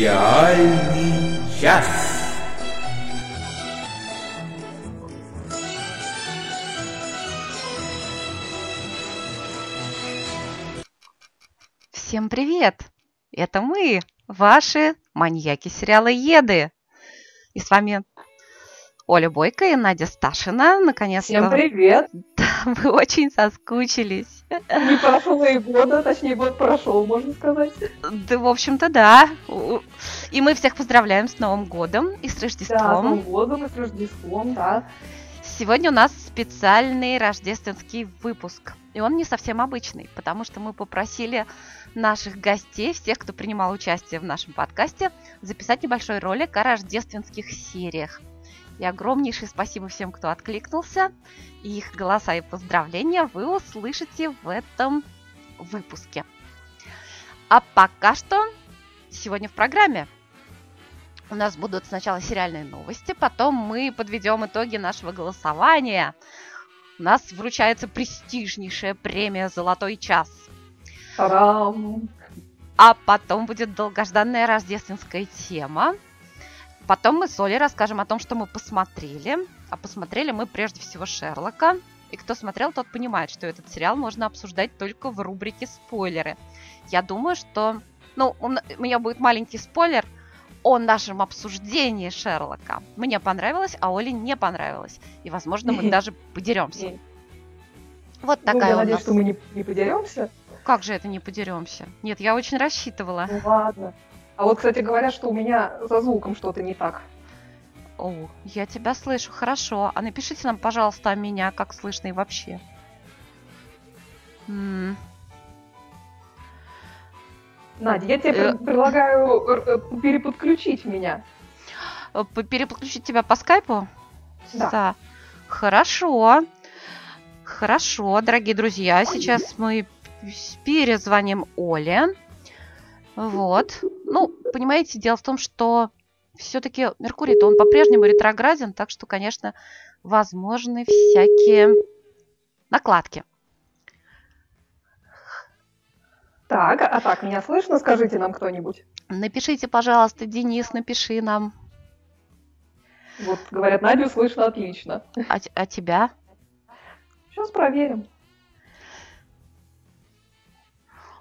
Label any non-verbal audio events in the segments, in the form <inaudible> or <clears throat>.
Сериальный час. Всем привет! Это мы, ваши маньяки сериала Еды. И с вами Оля Бойко и Надя Сташина. Наконец-то Всем привет! <laughs> вы очень соскучились. Не прошло и года, точнее год прошел, можно сказать. Да, в общем-то, да. И мы всех поздравляем с Новым годом и с Да, с Рождеством. Новым годом и с Рождеством, да. Сегодня у нас специальный рождественский выпуск. И он не совсем обычный, потому что мы попросили наших гостей, всех, кто принимал участие в нашем подкасте, записать небольшой ролик о рождественских сериях. И огромнейшее спасибо всем, кто откликнулся. И их голоса и поздравления вы услышите в этом выпуске. А пока что сегодня в программе у нас будут сначала сериальные новости, потом мы подведем итоги нашего голосования. У нас вручается престижнейшая премия «Золотой час». Тарам! А потом будет долгожданная рождественская тема. Потом мы с Олей расскажем о том, что мы посмотрели. А посмотрели мы прежде всего Шерлока. И кто смотрел, тот понимает, что этот сериал можно обсуждать только в рубрике «Спойлеры». Я думаю, что... Ну, у меня будет маленький спойлер о нашем обсуждении Шерлока. Мне понравилось, а Оле не понравилось. И, возможно, мы <laughs> даже подеремся. Вот Ну, такая я у надеюсь, нас. что мы не, не подеремся. Как же это не подеремся? Нет, я очень рассчитывала. Ну ладно. А вот, кстати, говорят, что у меня за звуком что-то не так. О, я тебя слышу, хорошо. А напишите нам, пожалуйста, о меня, как слышно и вообще. М, Надя, я тебе Э. пред- предлагаю р- э, переподключить меня. э, п- Переключить тебя по скайпу? Да. Хорошо. Хорошо, дорогие друзья. Сейчас мы перезвоним Оле. Вот. Ну, понимаете, дело в том, что все-таки Меркурий-то он по-прежнему ретрограден, так что, конечно, возможны всякие накладки. Так, а так, меня слышно? Скажите нам кто-нибудь. Напишите, пожалуйста, Денис, напиши нам. Вот, говорят, Надю слышно отлично. А, а тебя? Сейчас проверим.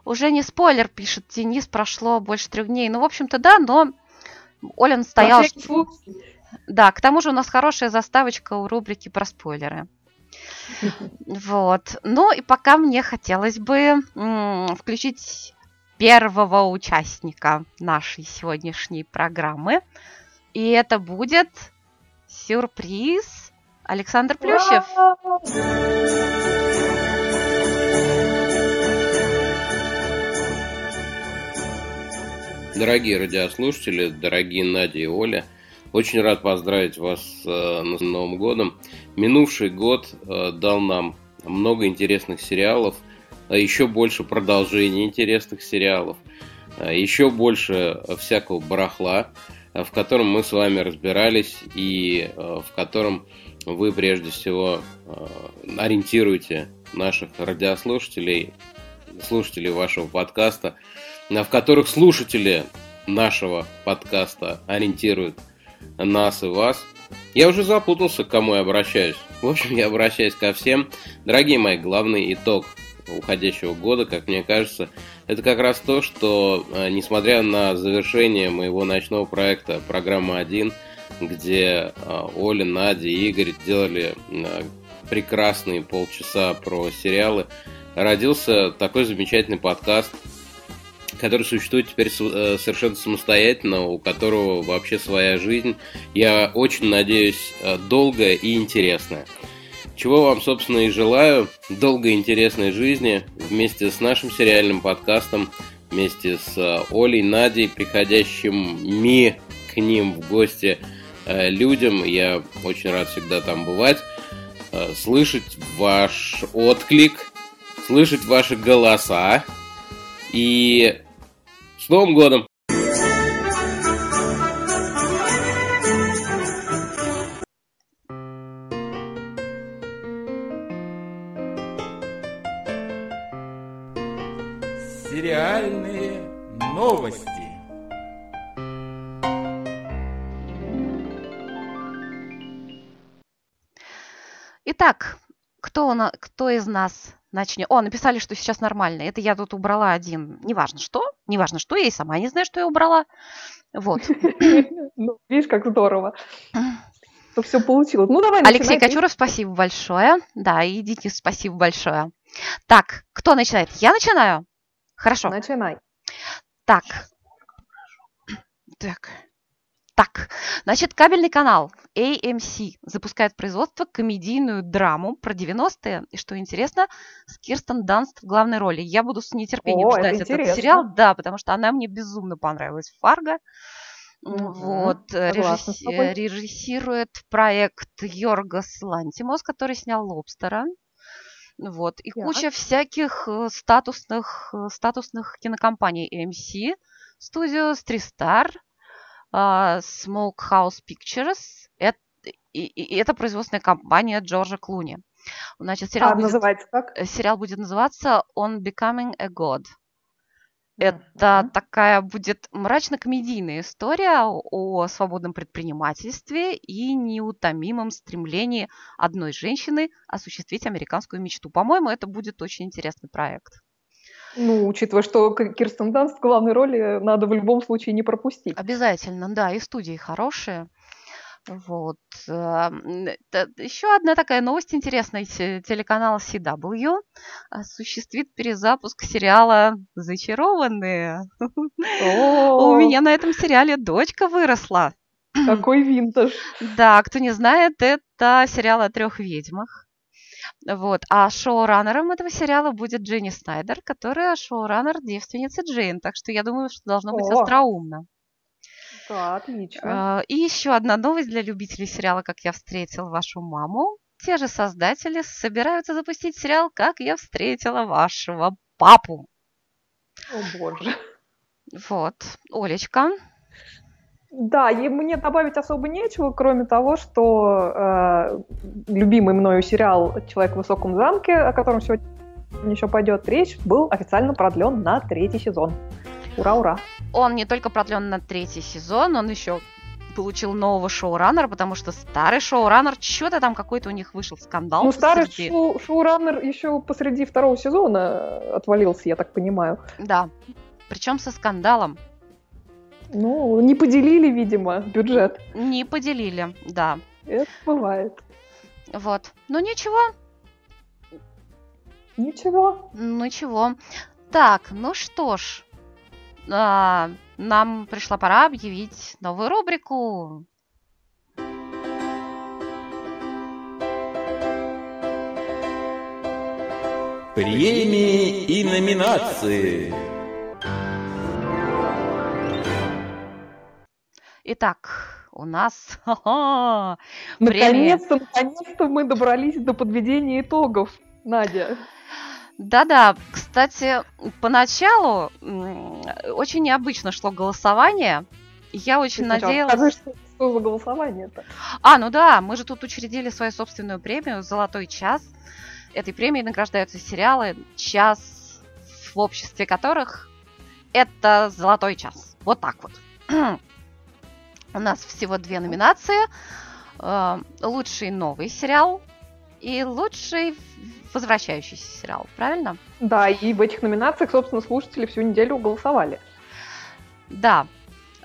Уже не спойлер, пишет Денис, прошло больше трех дней. Ну, в общем-то, да, но Оля На настояла. случай. Да, к тому же у нас хорошая заставочка у рубрики про спойлеры. <laughs> Вот. Ну и пока мне хотелось бы включить первого участника нашей сегодняшней программы. И это будет сюрприз Александр Плющев. Дорогие радиослушатели, дорогие Надя и Оля, очень рад поздравить вас э, с Новым годом. Минувший год э, дал нам много интересных сериалов, а еще больше продолжений интересных сериалов, а еще больше всякого барахла, э, в котором мы с вами разбирались и э, в котором вы прежде всего э, ориентируете наших радиослушателей, слушателей вашего подкаста, в которых слушатели нашего подкаста ориентируют нас и вас. Я уже запутался, к кому я обращаюсь. В общем, я обращаюсь ко всем. Дорогие мои, главный итог уходящего года, как мне кажется, это как раз то, что, э, несмотря на завершение моего ночного проекта «Программа 1», где э, Оля, Надя и Игорь делали э, прекрасные полчаса про сериалы, родился такой замечательный подкаст, который существует теперь э, совершенно самостоятельно, у которого вообще своя жизнь. Я очень надеюсь, э, долгая и интересная. Чего вам, собственно, и желаю. Долгой интересной жизни вместе с нашим сериальным подкастом, вместе с э, Олей, Надей, приходящими к ним в гости людям. Я очень рад всегда там бывать. Слышать ваш отклик, слышать ваши голоса. И с Новым годом! Сериальные новости. Итак, кто, он, кто из нас начнет? О, написали, что сейчас нормально. Это я тут убрала один. Неважно что. Неважно что. Я и сама не знаю, что я убрала. Вот. <laughs> Ну, видишь, как здорово. Что все получилось. Ну, давай Алексей начинай. Кочуров, спасибо большое. Да, и Денис, спасибо большое. Так, кто начинает? Я начинаю? Хорошо. Начинай. Так. Так. Так, значит, кабельный канал AMC запускает в производство комедийную драму про 90-е. И что интересно, с Кирстен Данст в главной роли. Я буду с нетерпением О, это ждать этот интересно. сериал, да, потому что она мне безумно понравилась Фарго. Мгм, Вот, э, согласна с режисси- тобой. режиссирует проект Йоргас Лантимос, который снял Лобстера. Вот, и Так. куча всяких э, статусных, э, статусных кинокомпаний AMC Studios, Tristar, Smokehouse Pictures. Это, и, и это производственная компания Джорджа Клуни. Значит, сериал, А будет, называется как? э, сериал будет называться On Becoming a God. Это Мгм. такая будет мрачно-комедийная история о свободном предпринимательстве и неутомимом стремлении одной женщины осуществить американскую мечту. По-моему, это будет очень интересный проект. Ну, учитывая, что Кирстен Данст в главной роли надо в любом случае не пропустить. Обязательно, да, и студии хорошие. Вот. Еще одна такая новость интересная. Те- Телеканал CW осуществит перезапуск сериала «Зачарованные». <laughs> У меня на этом сериале дочка выросла. какой винтаж. Да, кто не знает, это сериал о трех ведьмах. Вот. А шоураннером этого сериала будет Дженни Снайдер, которая шоураннер девственницы Джейн. Так что я думаю, что должно быть О. остроумно. Да, отлично. А, И еще одна новость для любителей сериала «Как я встретил вашу маму». Те же создатели собираются запустить сериал «Как я встретила вашего папу». О, боже. Вот. Олечка. Да, и мне добавить особо нечего, кроме того, что э, любимый мною сериал «Человек в высоком замке», о котором сегодня еще пойдет речь, был официально продлен на третий сезон. Ура, ура. Он не только продлен на третий сезон, он еще получил нового шоураннера, потому что старый шоураннер, что-то там какой-то у них вышел скандал. ну, старый посреди- шоу- шоураннер еще посреди второго сезона отвалился, я так понимаю. Да. Причем со скандалом. Ну, не поделили, видимо, бюджет. Не поделили, да. Это бывает. Вот. Ну ничего, Ничего. Ничего. Так, ну что ж. а, нам пришла пора объявить новую рубрику. Премии и номинации. Итак, у нас. <laughs> Наконец-то, наконец-то мы добрались до подведения итогов, Надя. Да-да, кстати, поначалу очень необычно шло голосование. Я очень Ты сначала надеялась... Скажи, что, что за голосование-то? А, ну да, мы же тут учредили свою собственную премию «Золотой час». Этой премией награждаются сериалы, час в обществе которых это «Золотой час». Вот так вот. <clears throat> У нас всего две номинации. Э, Лучший новый сериал и лучший возвращающийся сериал, правильно? Да, и в этих номинациях, собственно, слушатели всю неделю голосовали. Да.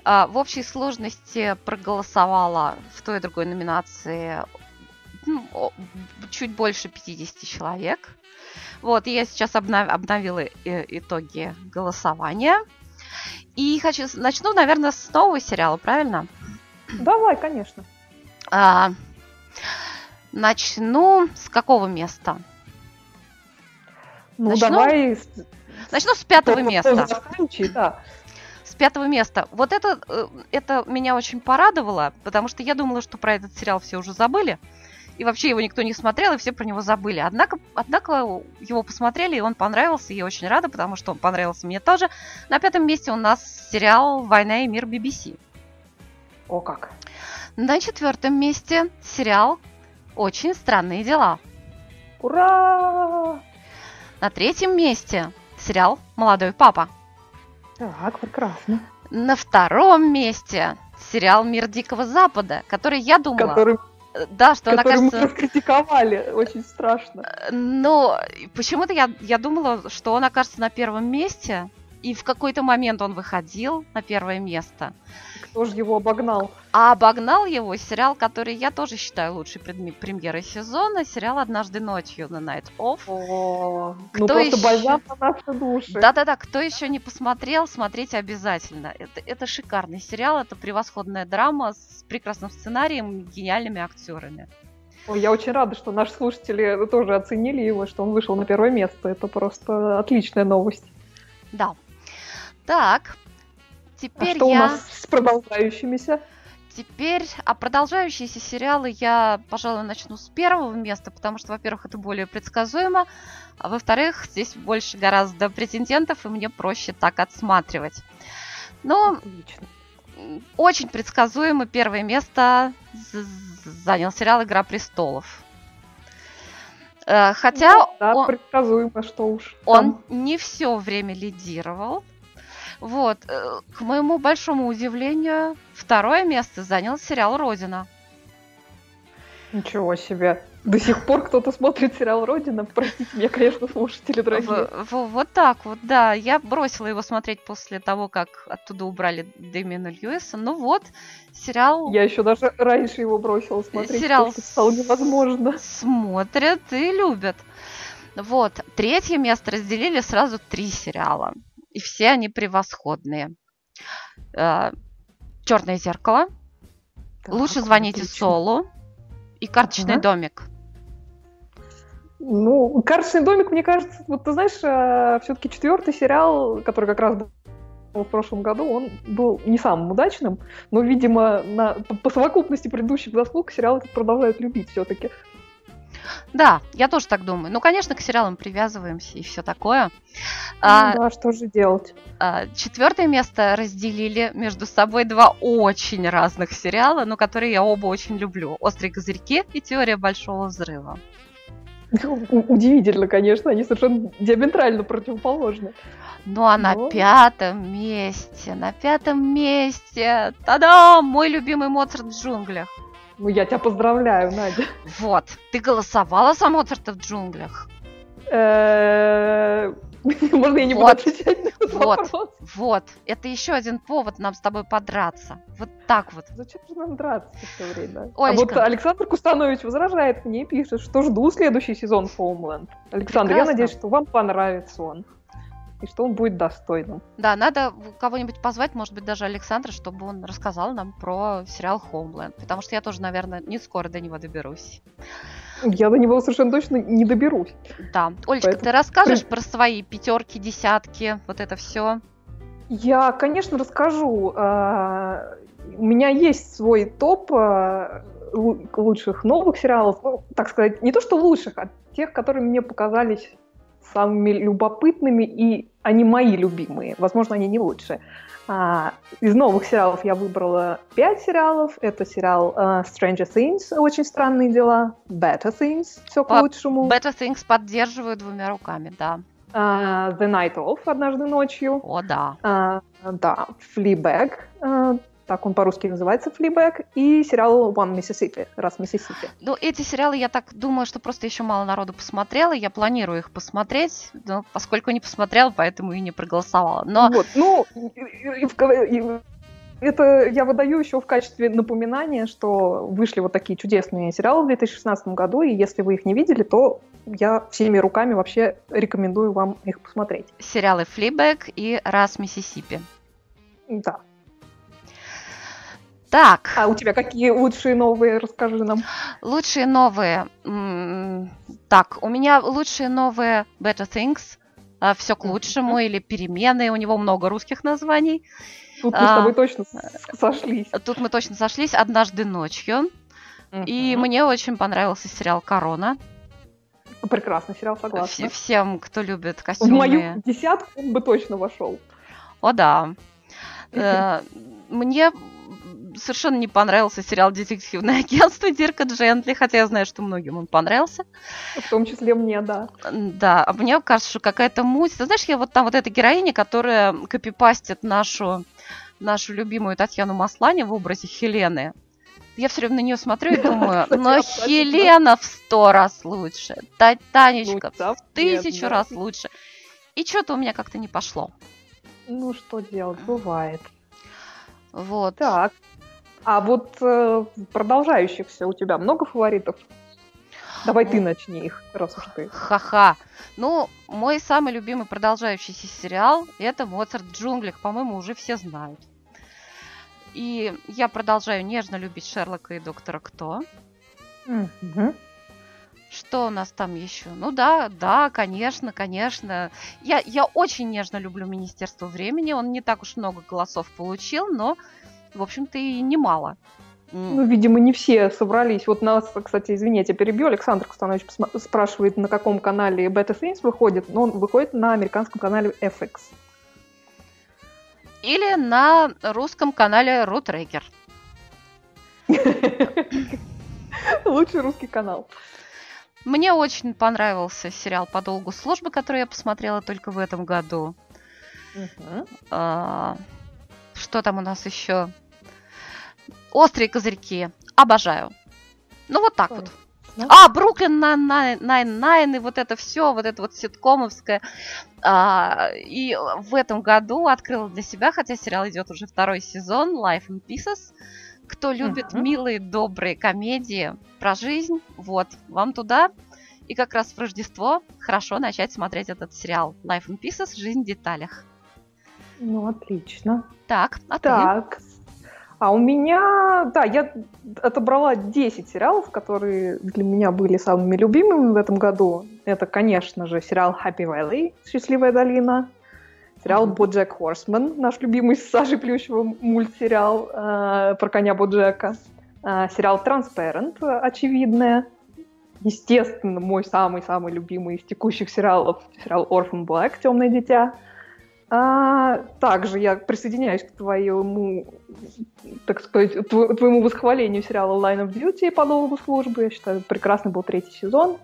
А, В общей сложности проголосовало в той и другой номинации ну, чуть больше 50 человек. Вот, я сейчас обнов- обновила э, итоги голосования. И хочу, начну, наверное, с нового сериала, правильно? Давай, конечно. А, начну с какого места? Ну, Начну? давай Начну с пятого места. да. С пятого места. Вот это, э, это меня очень порадовало, потому что я думала, что про этот сериал все уже забыли. И вообще его никто не смотрел, и все про него забыли. Однако, однако его посмотрели, и он понравился, и я очень рада, потому что он понравился мне тоже. На пятом месте у нас сериал «Война и мир BBC». О, как. На четвертом месте сериал «Очень странные дела». Ура! На третьем месте сериал «Молодой папа». Так, прекрасно. На втором месте сериал «Мир Дикого Запада», который я думала... Который Да, что она который мы кажется... критиковали. Очень страшно. Но почему-то я, я думала, что он окажется на первом месте, и в какой-то момент он выходил на первое место. Кто же его обогнал? А обогнал его сериал, который я тоже считаю лучшей премьерой сезона, сериал «Однажды ночью» на Night Off. О, Кто ну просто еще? бальзам на наши души. Да-да-да, кто еще не посмотрел, смотрите обязательно. Это, это шикарный сериал, это превосходная драма с прекрасным сценарием гениальными актерами. Ой, Я очень рада, что наши слушатели тоже оценили его, что он вышел на первое место. Это просто отличная новость. Да. Так, А теперь что у я... нас с продолжающимися? Теперь, а продолжающиеся сериалы я, пожалуй, начну с первого места, потому что, во-первых, это более предсказуемо, а во-вторых, здесь больше гораздо претендентов, и мне проще так отсматривать. Но Отлично. очень предсказуемо первое место занял сериал «Игра престолов». Э, Хотя Ну, да, он- предсказуемо, что уж. он там. не все время лидировал. Вот, э, к моему большому удивлению, второе место занял сериал Родина. Ничего себе. До сих пор кто-то смотрит сериал Родина. Простите меня, конечно, слушатели дорогие. В- в- вот так вот, да. Я бросила его смотреть после того, как оттуда убрали Дэмиана Льюиса. Ну вот, сериал Я еще даже раньше его бросила смотреть, Сериал потому что стало невозможно. смотрят и любят. Вот, третье место разделили сразу три сериала. И все они превосходные. Черное зеркало, Лучше Так, звоните отлично. Солу и карточный Ага. домик. Ну, «Карточный домик», мне кажется, вот ты знаешь, все-таки четвертый сериал, который как раз был в прошлом году, он был не самым удачным, но, видимо, на, по, по совокупности предыдущих заслуг сериал этот продолжают любить все-таки. Да, я тоже так думаю. Ну, конечно, к сериалам привязываемся и все такое. А, Ну да, что же делать? а, четвертое место разделили между собой два очень разных сериала, но которые я оба очень люблю. «Острые козырьки» и «Теория большого взрыва». У- Удивительно, конечно, они совершенно диаметрально противоположны. Ну а на Но- пятом месте, на пятом месте, та-дам, мой любимый Моцарт в джунглях. Ну, я тебя поздравляю, Надя. Вот, ты голосовала за Моцарта в джунглях? Э, <laughs> Можно я не буду отвечать на этот Вот. вопрос? Вот, это еще один повод нам с тобой подраться. Вот так вот. Зачем же нам драться все время? А вот Александр Кустанович возражает мне пишет, что жду следующий сезон Homeland. Александр, я надеюсь, что вам понравится он. И что он будет достойным. Да, надо кого-нибудь позвать, может быть, даже Александра, чтобы он рассказал нам про сериал Homeland. Потому что я тоже, наверное, не скоро до него доберусь. Я до него совершенно точно не доберусь. Да. Олечка, Поэтому ты расскажешь про свои пятерки, десятки, вот это все? Я, конечно, расскажу. А, У меня есть свой топ а, лу- лучших новых сериалов. Ну, так сказать, не то что лучших, а тех, которые мне показались самыми любопытными, и они мои любимые. Возможно, они не лучшие. А, Из новых сериалов я выбрала пять сериалов. Это сериал а, Stranger Things, очень странные дела, Better Things, все к лучшему, Better Things поддерживаю двумя руками, да. А, The Night Of, однажды ночью, О, да. а, да, Fleabag, а, так он по-русски называется, Fleabag, и сериал One Mississippi, раз Миссисипи. Ну, эти сериалы, я так думаю, что просто еще мало народу посмотрело. Я планирую их посмотреть, но поскольку не посмотрела, поэтому и не проголосовала. Но Вот, ну, это я выдаю еще в качестве напоминания, что вышли вот такие чудесные сериалы в 2016 году, и если вы их не видели, то я всеми руками вообще рекомендую вам их посмотреть. сериалы Флибэк и Раз Миссисипи. Да. Так, А у тебя какие лучшие новые, расскажи нам. лучшие новые. Так, у меня лучшие новые Better Things. Все к лучшему или перемены. У него много русских названий. Тут мы А. с тобой точно с- сошлись. Тут мы точно сошлись однажды ночью. И мне очень понравился сериал Корона. Прекрасный сериал, согласна. Вс- Всем, кто любит В костюмы. мою десятку он бы точно вошел. О, да. <laughs> Э, Мне совершенно не понравился сериал «Детективное агентство» Дирка Джентли, хотя я знаю, что многим он понравился. В том числе мне, да. Да, а мне кажется, что какая-то муть. Ты знаешь, я вот там вот эта героиня, которая копипастит нашу, нашу любимую Татьяну Маслани в образе Хелены. Я все время на нее смотрю и <laughs> думаю, но Хелена в сто раз лучше, Танечка Ну, в тысячу раз лучше. И что-то у меня как-то не пошло. Ну, что делать, бывает. Вот. Так. А вот э, продолжающихся у тебя много фаворитов? Давай ты начни их, раз уж ты. Ха-ха. Ну, мой самый любимый продолжающийся сериал это Моцарт в джунглях. По-моему, уже все знают. И я продолжаю нежно любить Шерлока и Доктора Кто. Мгм. Что у нас там еще? Ну да, да, конечно, конечно. Я, я очень нежно люблю Министерство времени. Он не так уж много голосов получил, но, в общем-то, и немало. Ну, видимо, не все собрались. Вот нас, кстати, извини, я тебя перебью. Александр Кустанович спрашивает, на каком канале Beta Things выходит. Но он выходит на американском канале FX. Или на русском канале Рутрекер. <laughs> Лучший русский канал. Мне очень понравился сериал «По долгу службы», который я посмотрела только в этом году. А, Что там у нас еще? «Острые козырьки». Обожаю. Ну, вот так вот. Ну. А, Brooklyn Nine-Nine и вот это все, вот это вот ситкомовское. А, и в этом году открыла для себя, хотя сериал идет уже второй сезон, Life in Pieces. Кто любит Мгм. милые, добрые комедии про жизнь, вот, вам туда. И как раз в Рождество хорошо начать смотреть этот сериал Life in Pieces, Жизнь в деталях. Ну, отлично. Так, а? Так. А у меня, да, я отобрала 10 сериалов, которые для меня были самыми любимыми в этом году. Это, конечно же, сериал Happy Valley, Счастливая долина, сериал. Боджек Хорсман, наш любимый с Сашей Плющевым мультсериал э, про коня Боджека, э, сериал Transparent, очевидное, естественно, мой самый-самый любимый из текущих сериалов, сериал Orphan Black, Темное дитя. А, также я присоединяюсь к твоему, так сказать, тво- твоему восхвалению сериала Line of Duty по долгу службы. Я считаю, прекрасный был третий сезон.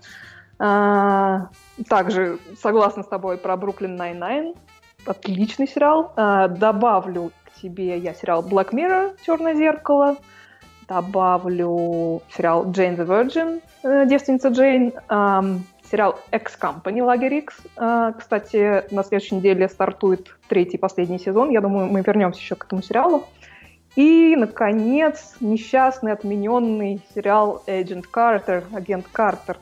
А, также согласна с тобой про Brooklyn Nine-Nine. Отличный сериал. А, добавлю к тебе я сериал Black Mirror, Черное зеркало. Добавлю сериал Jane the Virgin, э, девственница Джейн. Сериал X-Company, Лагерь X. А, Кстати, на следующей неделе стартует третий, последний сезон. Я думаю, мы вернемся еще к этому сериалу. И, наконец, несчастный, отмененный сериал Agent Картер, агент Картер.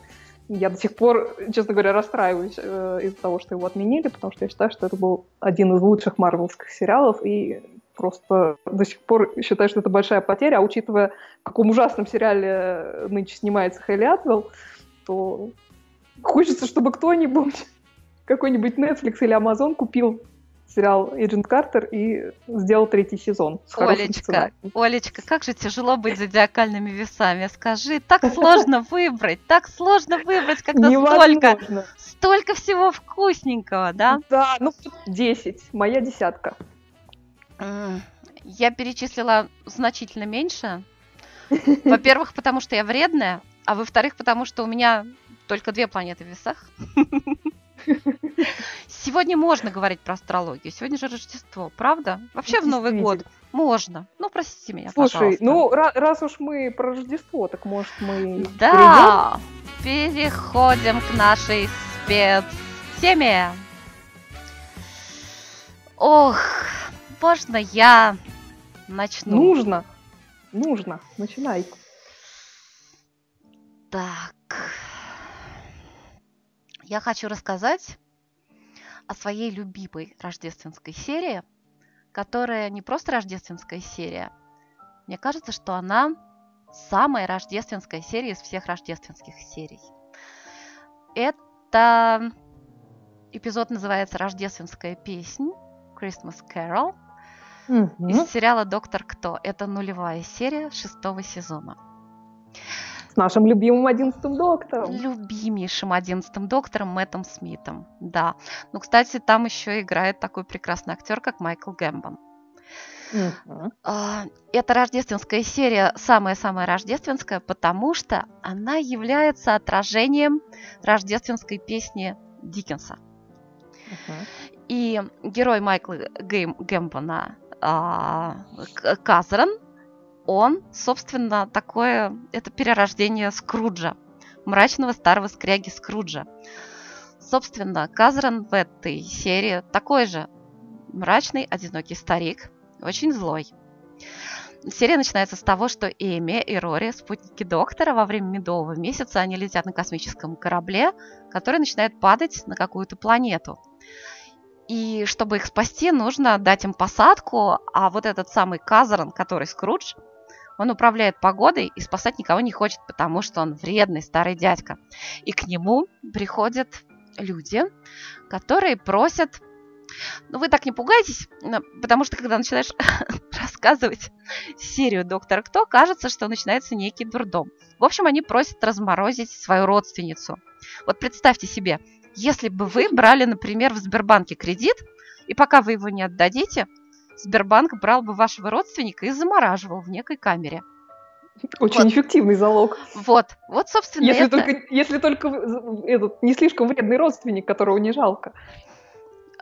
Я до сих пор, честно говоря, расстраиваюсь э, из-за того, что его отменили, потому что я считаю, что это был один из лучших марвелских сериалов, и просто до сих пор считаю, что это большая потеря, а учитывая, в каком ужасном сериале нынче снимается Хелли Атвелл, то хочется, чтобы кто-нибудь, <laughs> какой-нибудь Netflix или Amazon купил сериал Agent Картер и сделал третий сезон. Олечка. Олечка, как же тяжело быть зодиакальными весами. Скажи, так сложно <laughs> выбрать, так сложно выбрать, когда столько, Невозможно. столько всего вкусненького, да? Да, ну 10, моя десятка. Я перечислила значительно меньше. <laughs> Во-первых, потому что я вредная, а во-вторых, потому что у меня только две планеты в весах. Сегодня можно говорить про астрологию. Сегодня же Рождество, правда? Вообще в Новый год можно. Ну, простите меня, Слушай, пожалуйста. ну ра- раз уж мы про Рождество, так может мы перейдем? Да, переходим к нашей спецтеме. Ох, можно я начну? Нужно, нужно, начинай. Так. Я хочу рассказать о своей любимой рождественской серии, которая не просто рождественская серия. Мне кажется, что она самая рождественская серия из всех рождественских серий. Это эпизод называется «Рождественская песнь» Christmas Carol Мгм. из сериала «Доктор Кто». Это нулевая серия шестого сезона. С нашим любимым одиннадцатым доктором. любимейшим одиннадцатым доктором Мэттом Смитом. Да. Ну, кстати, там еще играет такой прекрасный актер, как Майкл Гэмбон. А, Эта рождественская серия самая-самая рождественская, потому что она является отражением рождественской песни Диккенса. Мгм. И герой Майкла Гэм- Гэмбона а, Казран, он, собственно, такое, это перерождение Скруджа, мрачного старого скряги Скруджа. Собственно, Казран в этой серии такой же мрачный, одинокий старик, очень злой. Серия начинается с того, что Эми и Рори, спутники доктора, во время медового месяца они летят на космическом корабле, который начинает падать на какую-то планету. И чтобы их спасти, нужно дать им посадку, а вот этот самый Казаран, который Скрудж, он управляет погодой и спасать никого не хочет, потому что он вредный старый дядька. И к нему приходят люди, которые просят ну, вы так не пугайтесь, потому что когда начинаешь <laughs> рассказывать серию «Доктора Кто», кажется, что начинается некий дурдом. В общем, они просят разморозить свою родственницу. Вот представьте себе, если бы вы брали, например, в Сбербанке кредит, и пока вы его не отдадите, Сбербанк брал бы вашего родственника и замораживал в некой камере. Очень вот. эффективный залог. Вот, вот, собственно, если это... Только, если только этот не слишком вредный родственник, которого не жалко.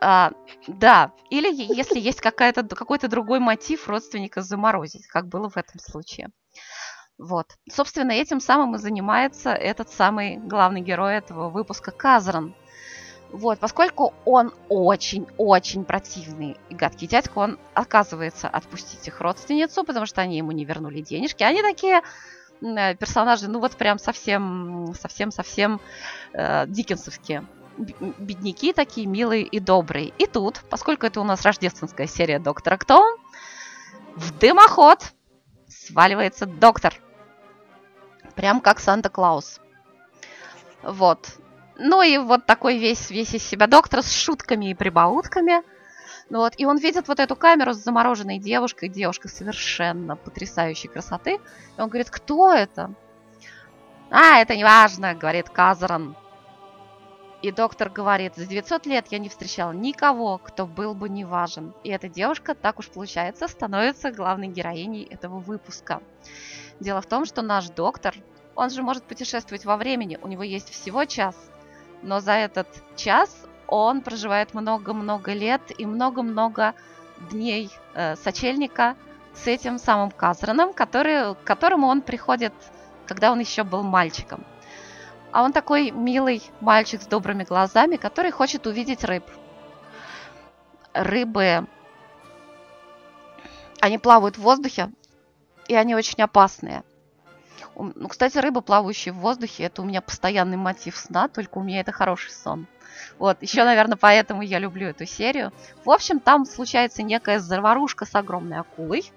А, да, или если есть какая-то, какой-то другой мотив родственника заморозить, как было в этом случае. Вот. Собственно, этим самым и занимается этот самый главный герой этого выпуска Казран. Вот, поскольку он очень-очень противный и гадкий дядька, он отказывается отпустить их родственницу, потому что они ему не вернули денежки. Они такие э, персонажи, ну вот прям совсем, совсем-совсем э, дикенсовские бедняки такие милые и добрые. И тут, поскольку это у нас рождественская серия Доктора Кто, в дымоход сваливается доктор. Прям как Санта-Клаус. Вот. Ну и вот такой весь, весь из себя доктор с шутками и прибаутками. Ну вот, и он видит вот эту камеру с замороженной девушкой, девушка совершенно потрясающей красоты. И он говорит, кто это? А, это не важно, говорит Казаран. И доктор говорит, за 900 лет я не встречал никого, кто был бы не важен. И эта девушка, так уж получается, становится главной героиней этого выпуска. Дело в том, что наш доктор, он же может путешествовать во времени, у него есть всего час. Но за этот час он проживает много-много лет и много-много дней э, сочельника с этим самым Казраном, который, к которому он приходит, когда он еще был мальчиком. А он такой милый мальчик с добрыми глазами, который хочет увидеть рыб. Рыбы, они плавают в воздухе, и они очень опасные. Ну, кстати, рыбы, плавающие в воздухе, это у меня постоянный мотив сна, только у меня это хороший сон. Вот, еще, наверное, поэтому я люблю эту серию. В общем, там случается некая заварушка с огромной акулой,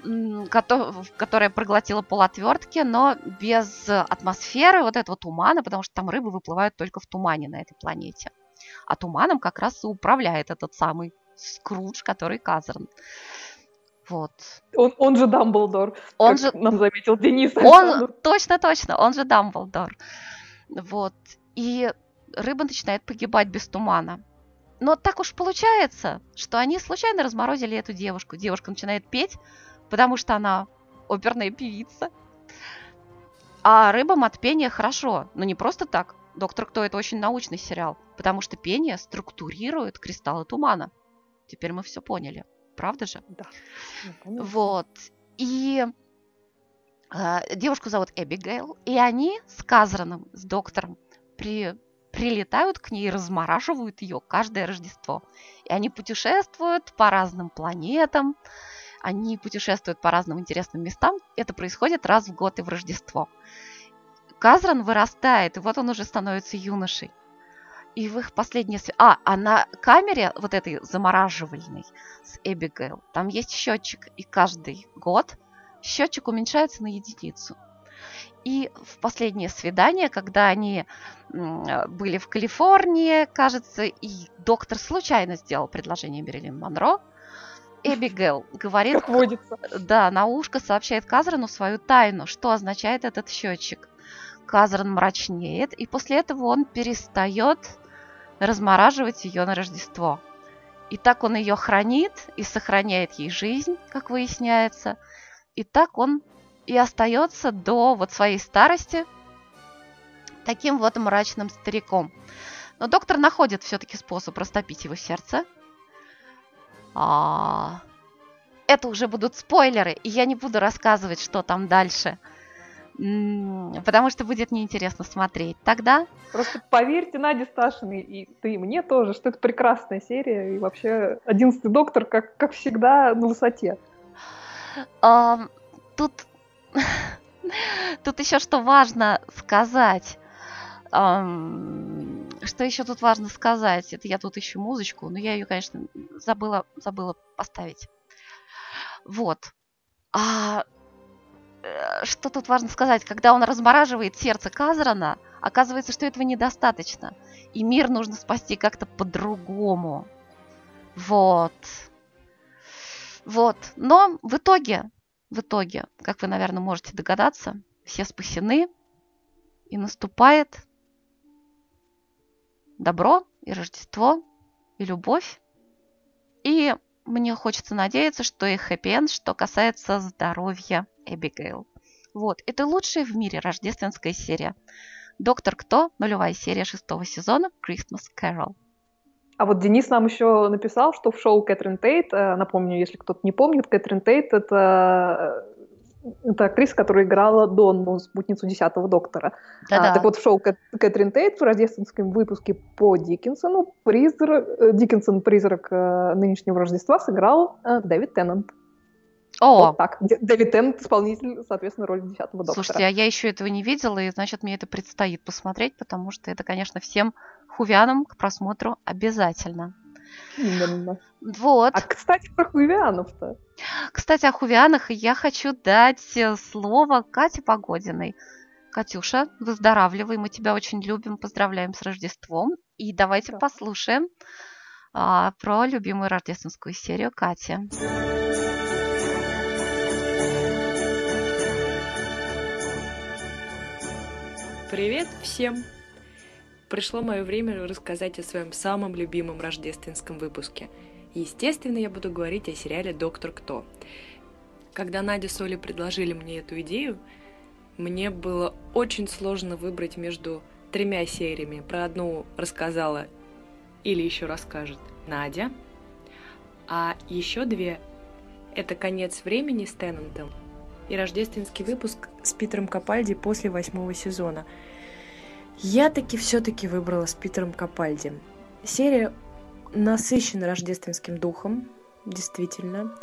которая проглотила полотвертки, но без атмосферы вот этого тумана, потому что там рыбы выплывают только в тумане на этой планете. А туманом как раз и управляет этот самый Скрудж, который Казерн. Вот. Он, он же Дамблдор, он как же... нам заметил Денис. Он, точно, точно, он же Дамблдор. Вот. И рыба начинает погибать без тумана. Но так уж получается, что они случайно разморозили эту девушку. Девушка начинает петь, потому что она оперная певица. А рыбам от пения хорошо, но не просто так. «Доктор Кто» — это очень научный сериал, потому что пение структурирует кристаллы тумана. Теперь мы все поняли. Правда же? Да. Ну, вот. И э, девушку зовут Эбигейл, и они с Казраном, с доктором, при, прилетают к ней и размораживают ее каждое Рождество. И они путешествуют по разным планетам, они путешествуют по разным интересным местам. Это происходит раз в год и в Рождество. Казран вырастает, и вот он уже становится юношей. И в их последнее... А, а на камере вот этой замораживальной с Эбигейл, там есть счетчик, и каждый год счетчик уменьшается на единицу. И в последнее свидание, когда они были в Калифорнии, кажется, и доктор случайно сделал предложение Мерилин Монро, Эбигейл говорит... Как водится. Да, на ушко сообщает Казрану свою тайну, что означает этот счетчик. Казран мрачнеет, и после этого он перестает размораживать ее на Рождество. И так он ее хранит и сохраняет ей жизнь, как выясняется. И так он и остается до вот своей старости таким вот мрачным стариком. Но доктор находит все-таки способ растопить его сердце – а, это уже будут спойлеры, и я не буду рассказывать, что там дальше потому что будет неинтересно смотреть. Тогда... Просто поверьте Наде Сташиной, и ты мне тоже, что это прекрасная серия, и вообще «Одиннадцатый доктор», как, как всегда, на высоте. Um, тут... <laughs> тут еще что важно сказать. Um, что еще тут важно сказать? Это я тут ищу музычку, но я ее, конечно, забыла, забыла поставить. Вот. А что тут важно сказать, когда он размораживает сердце Казрана, оказывается, что этого недостаточно. И мир нужно спасти как-то по-другому. Вот. Вот. Но в итоге, в итоге, как вы, наверное, можете догадаться, все спасены. И наступает добро и Рождество, и любовь. И мне хочется надеяться, что и хэппи что касается здоровья Эбигейл. Вот, это лучшая в мире рождественская серия. Доктор Кто, нулевая серия шестого сезона, Christmas Carol. А вот Денис нам еще написал, что в шоу Кэтрин Тейт, э, напомню, если кто-то не помнит, Кэтрин Тейт это это актриса, которая играла Донну, спутницу десятого доктора. А, так вот, в шоу Кэтрин Тейт в рождественском выпуске по Диккенсону призрак, э, Диккенсон, призрак нынешнего Рождества, сыграл Дэвид Теннант. О! Вот так. Дэвид Теннант, исполнитель, соответственно, роли десятого доктора. Слушайте, а я еще этого не видела, и, значит, мне это предстоит посмотреть, потому что это, конечно, всем хувянам к просмотру обязательно. Именно. Вот. А, кстати, про хувианов-то. Кстати, о хувианах я хочу дать э, слово Кате Погодиной. Катюша, выздоравливай, мы тебя очень любим, поздравляем с Рождеством. И давайте да. послушаем а, про любимую рождественскую серию Кати. Привет всем! Пришло мое время рассказать о своем самом любимом рождественском выпуске. Естественно, я буду говорить о сериале «Доктор Кто». Когда Надя с Олей предложили мне эту идею, мне было очень сложно выбрать между тремя сериями. Про одну рассказала или еще расскажет Надя, а еще две – это «Конец времени» с Теннантом и рождественский выпуск с Питером Капальди после восьмого сезона. Я таки все-таки выбрала с Питером Капальди. Серия насыщена рождественским духом, действительно.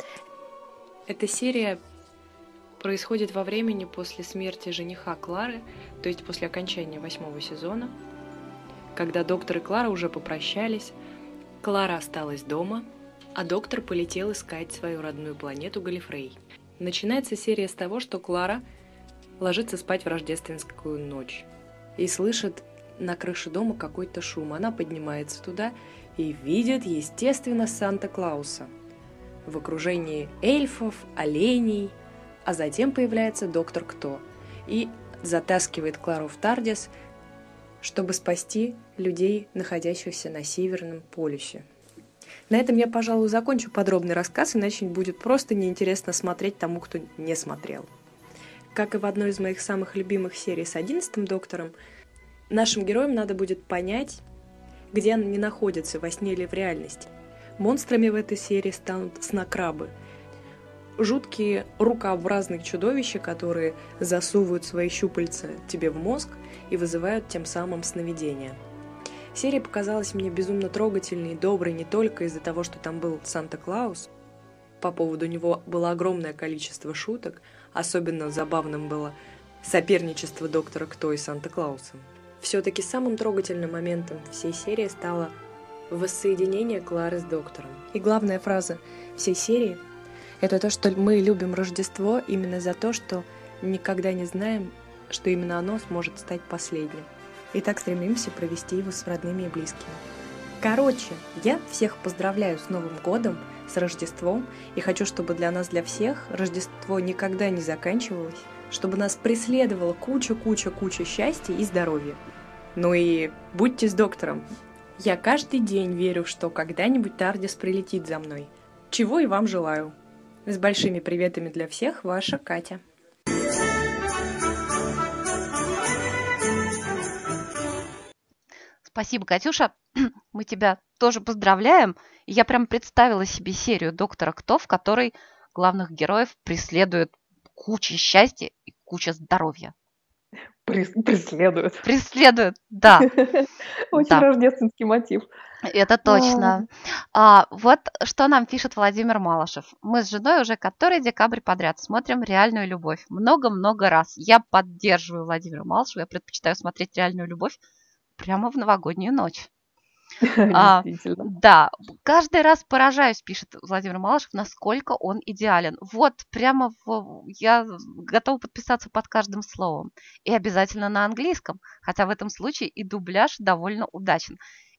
Эта серия происходит во времени после смерти жениха Клары, то есть после окончания восьмого сезона, когда доктор и Клара уже попрощались, Клара осталась дома, а доктор полетел искать свою родную планету Галифрей – Начинается серия с того, что Клара ложится спать в рождественскую ночь и слышит на крыше дома какой-то шум. Она поднимается туда и видит, естественно, Санта-Клауса в окружении эльфов, оленей, а затем появляется доктор Кто и затаскивает Клару в Тардис, чтобы спасти людей, находящихся на Северном полюсе. На этом я, пожалуй, закончу подробный рассказ, иначе будет просто неинтересно смотреть тому, кто не смотрел. Как и в одной из моих самых любимых серий с одиннадцатым доктором, нашим героям надо будет понять, где они находятся, во сне или в реальности. Монстрами в этой серии станут снокрабы. Жуткие рукообразные чудовища, которые засовывают свои щупальца тебе в мозг и вызывают тем самым сновидения – Серия показалась мне безумно трогательной и доброй не только из-за того, что там был Санта-Клаус. По поводу него было огромное количество шуток. Особенно забавным было соперничество доктора Кто и Санта-Клауса. Все-таки самым трогательным моментом всей серии стало воссоединение Клары с доктором. И главная фраза всей серии – это то, что мы любим Рождество именно за то, что никогда не знаем, что именно оно сможет стать последним и так стремимся провести его с родными и близкими. Короче, я всех поздравляю с Новым годом, с Рождеством, и хочу, чтобы для нас, для всех, Рождество никогда не заканчивалось, чтобы нас преследовала куча-куча-куча счастья и здоровья. Ну и будьте с доктором. Я каждый день верю, что когда-нибудь Тардис прилетит за мной. Чего и вам желаю. С большими приветами для всех, ваша Катя. Спасибо, Катюша. <clears throat> Мы тебя тоже поздравляем. Я прям представила себе серию «Доктора Кто», в которой главных героев преследует куча счастья и куча здоровья. Преследует. Преследует, да. <laughs> Очень да. рождественский мотив. Это точно. А, вот что нам пишет Владимир Малышев. Мы с женой уже который декабрь подряд смотрим «Реальную любовь». Много-много раз. Я поддерживаю Владимира Малышева. Я предпочитаю смотреть «Реальную любовь» прямо в новогоднюю ночь. <laughs> А, да, каждый раз поражаюсь, пишет Владимир Малышев, насколько он идеален. Вот, прямо в, я готова подписаться под каждым словом. И обязательно на английском, хотя в этом случае и дубляж довольно удачен.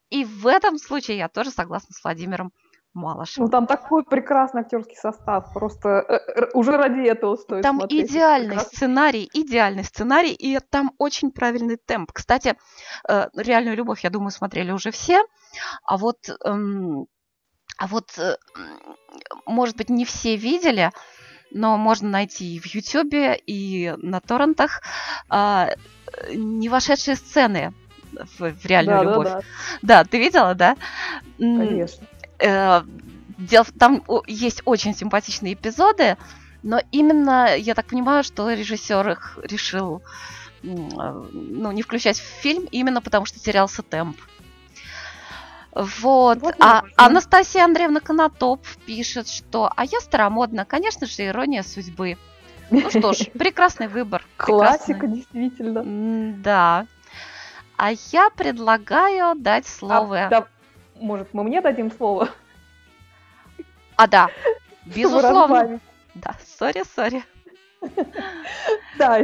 И в этом случае я тоже согласна с Владимиром Малышевым. Ну там такой прекрасный актерский состав, просто э, уже ради этого стоит Там смотреть. идеальный сценарий, идеальный сценарий, и там очень правильный темп. Кстати, э, «Реальную любовь», я думаю, смотрели уже все, а вот, эм, а вот э, может быть, не все видели, но можно найти и в Ютьюбе, и на торрентах не вошедшие сцены в, в реальную да, любовь. Да, да. да, ты видела, да? Конечно. Э, там есть очень симпатичные эпизоды, но именно, я так понимаю, что режиссер их решил ну, не включать в фильм, именно потому что терялся темп. Вот. вот а Анастасия Андреевна Конотоп пишет, что «А я старомодна, конечно же, ирония судьбы». Ну что ж, <laughs> прекрасный выбор. Классика, прекрасный. действительно. Да. А я предлагаю дать слово... А, да, может, мы мне дадим слово? А, да, <laughs> безусловно. Да, сори, сори. <laughs> Да,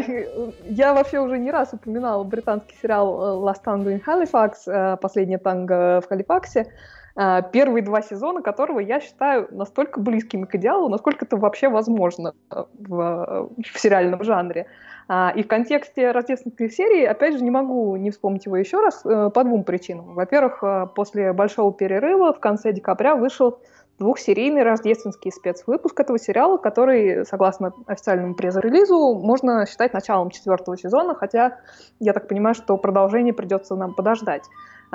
я вообще уже не раз упоминала британский сериал «Last Tango in Halifax», э, «Последняя танго в Халифаксе», э, первые два сезона которого я считаю настолько близкими к идеалу, насколько это вообще возможно в, в сериальном жанре. А, и в контексте рождественской серии, опять же, не могу не вспомнить его еще раз э, по двум причинам. Во-первых, э, после большого перерыва в конце декабря вышел двухсерийный рождественский спецвыпуск этого сериала, который, согласно официальному пресс-релизу, можно считать началом четвертого сезона, хотя я так понимаю, что продолжение придется нам подождать.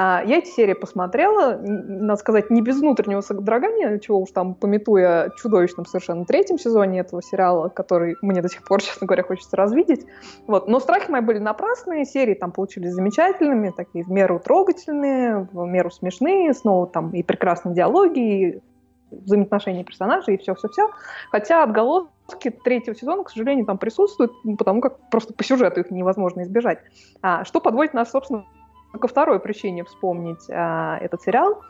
А, я эти серии посмотрела, надо сказать, не без внутреннего содрогания, чего уж там, пометуя чудовищном совершенно третьем сезоне этого сериала, который мне до сих пор, <laughs> честно говоря, хочется развидеть. Вот. Но страхи мои были напрасные, серии там получились замечательными, такие в меру трогательные, в меру смешные, снова там и прекрасные диалоги, и взаимоотношения персонажей, и все-все-все. Хотя отголоски третьего сезона, к сожалению, там присутствуют, потому как просто по сюжету их невозможно избежать. А, что подводит нас, собственно, ко второй причине вспомнить а, этот сериал.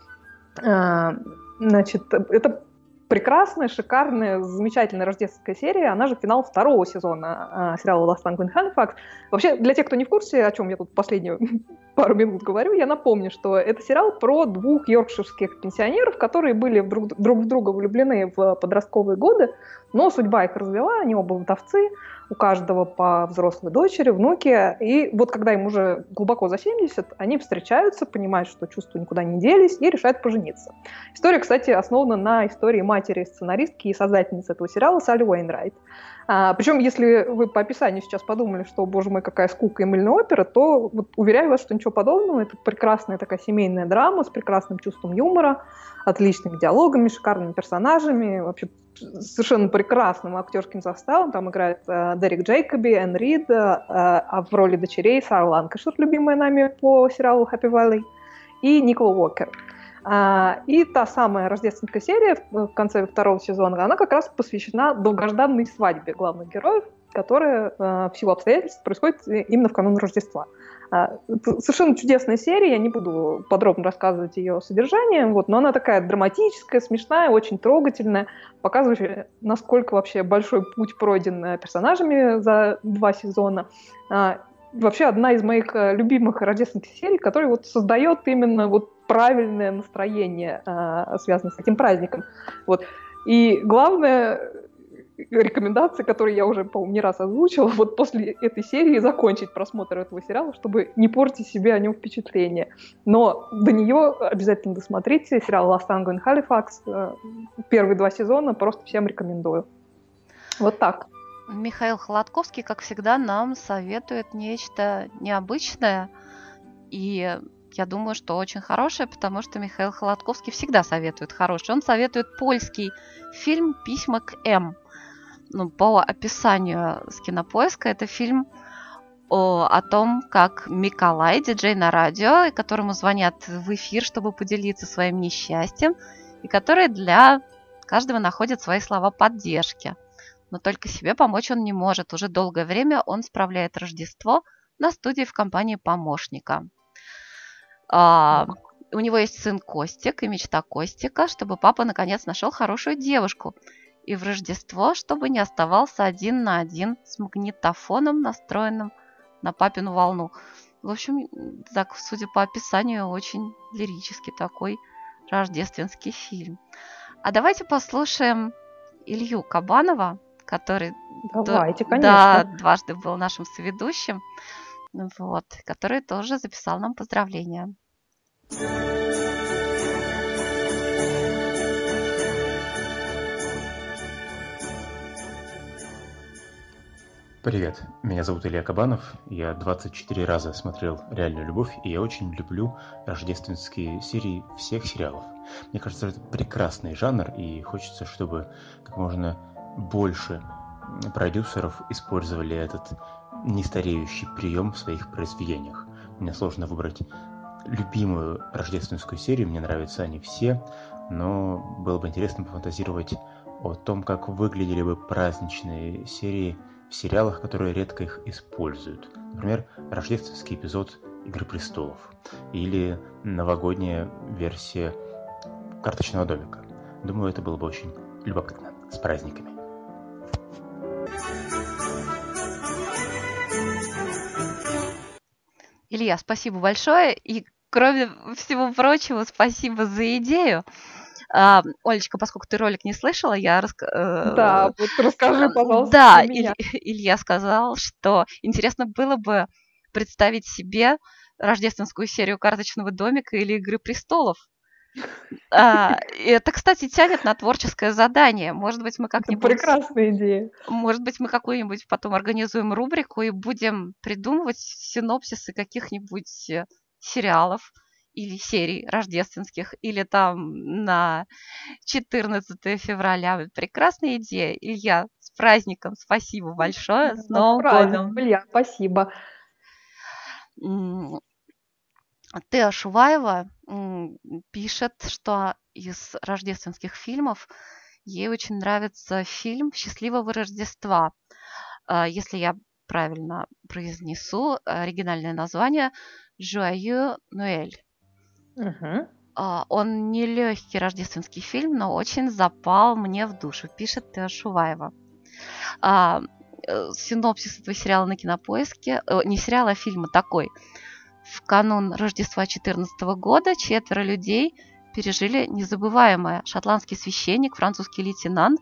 А, значит, это прекрасная, шикарная, замечательная рождественская серия. Она же финал второго сезона э, сериала Last Tango in Halifax. Вообще, для тех, кто не в курсе, о чем я тут последнюю пару минут говорю, я напомню, что это сериал про двух йоркширских пенсионеров, которые были друг, друг в друга влюблены в подростковые годы, но судьба их развела, они оба вдовцы, у каждого по взрослой дочери, внуке. И вот когда им уже глубоко за 70, они встречаются, понимают, что чувства никуда не делись, и решают пожениться. История, кстати, основана на истории матери сценаристки и создательницы этого сериала Салли Уэйнрайт. А, причем, если вы по описанию сейчас подумали, что, боже мой, какая скука и мыльная опера, то вот, уверяю вас, что ничего подобного. Это прекрасная такая семейная драма с прекрасным чувством юмора, отличными диалогами, шикарными персонажами, вообще совершенно прекрасным актерским составом. Там играет э, Дерек Джейкоби, Энн Рид, э, а в роли дочерей Сара Ланкашир, любимая нами по сериалу Happy Valley, и Никола Уокер. И та самая рождественская серия в конце второго сезона, она как раз посвящена долгожданной свадьбе главных героев, которая э, в силу обстоятельств происходит именно в канун Рождества. А, совершенно чудесная серия, я не буду подробно рассказывать ее содержание, вот, но она такая драматическая, смешная, очень трогательная, показывающая, насколько вообще большой путь пройден э, персонажами за два сезона. А, вообще одна из моих э, любимых рождественских серий, которая вот создает именно вот правильное настроение, а, связанное с этим праздником. Вот. И главное, рекомендации, которые я уже, по-моему, не раз озвучила, <laughs> вот после этой серии закончить просмотр этого сериала, чтобы не портить себе о нем впечатление. Но до нее обязательно досмотрите сериал Last Tango in Halifax. Э, первые два сезона просто всем рекомендую. Вот так. Михаил Холодковский, как всегда, нам советует нечто необычное. И я думаю, что очень хорошее, потому что Михаил Холодковский всегда советует хороший. Он советует польский фильм «Письма к М». Ну, по описанию с кинопоиска это фильм о, о том, как Миколай, диджей на радио, которому звонят в эфир, чтобы поделиться своим несчастьем, и который для каждого находит свои слова поддержки. Но только себе помочь он не может. Уже долгое время он справляет Рождество на студии в компании помощника. А, у него есть сын Костик и мечта Костика, чтобы папа наконец нашел хорошую девушку. И в Рождество, чтобы не оставался один на один с магнитофоном, настроенным на папину волну. В общем, так, судя по описанию, очень лирический такой рождественский фильм. А давайте послушаем Илью Кабанова, который Давайте, конечно. да, дважды был нашим соведущим, вот, который тоже записал нам поздравления. Привет, меня зовут Илья Кабанов, я 24 раза смотрел «Реальную любовь», и я очень люблю рождественские серии всех сериалов. Мне кажется, это прекрасный жанр, и хочется, чтобы как можно больше продюсеров использовали этот нестареющий прием в своих произведениях. Мне сложно выбрать любимую рождественскую серию, мне нравятся они все, но было бы интересно пофантазировать о том, как выглядели бы праздничные серии в сериалах, которые редко их используют. Например, рождественский эпизод «Игры престолов» или новогодняя версия «Карточного домика». Думаю, это было бы очень любопытно. С праздниками! Илья, спасибо большое. И кроме всего прочего, спасибо за идею. А, Олечка, поскольку ты ролик не слышала, я рас... э, Да, вот расскажи, пожалуйста, Да. Иль- Илья сказал, что интересно было бы представить себе рождественскую серию карточного домика или Игры престолов. А, это, кстати, тянет на творческое задание. Может быть, мы Это как-нибудь прекрасная идея. может быть, мы какую-нибудь потом организуем рубрику и будем придумывать синопсисы каких-нибудь э, сериалов или серий рождественских, или там на 14 февраля. Прекрасная идея. Илья, с праздником. Спасибо большое. С Новым годом. Илья, спасибо. Теа Шуваева пишет, что из рождественских фильмов ей очень нравится фильм «Счастливого Рождества». А, Если я правильно произнесу оригинальное название «Joyeux Noël». А, Он не легкий рождественский фильм, но очень запал мне в душу, пишет Теа Шуваева. А, э, Синопсис этого сериала на кинопоиске, э, не сериала, а фильма такой. В канун Рождества 2014 года четверо людей пережили незабываемое. Шотландский священник, французский лейтенант,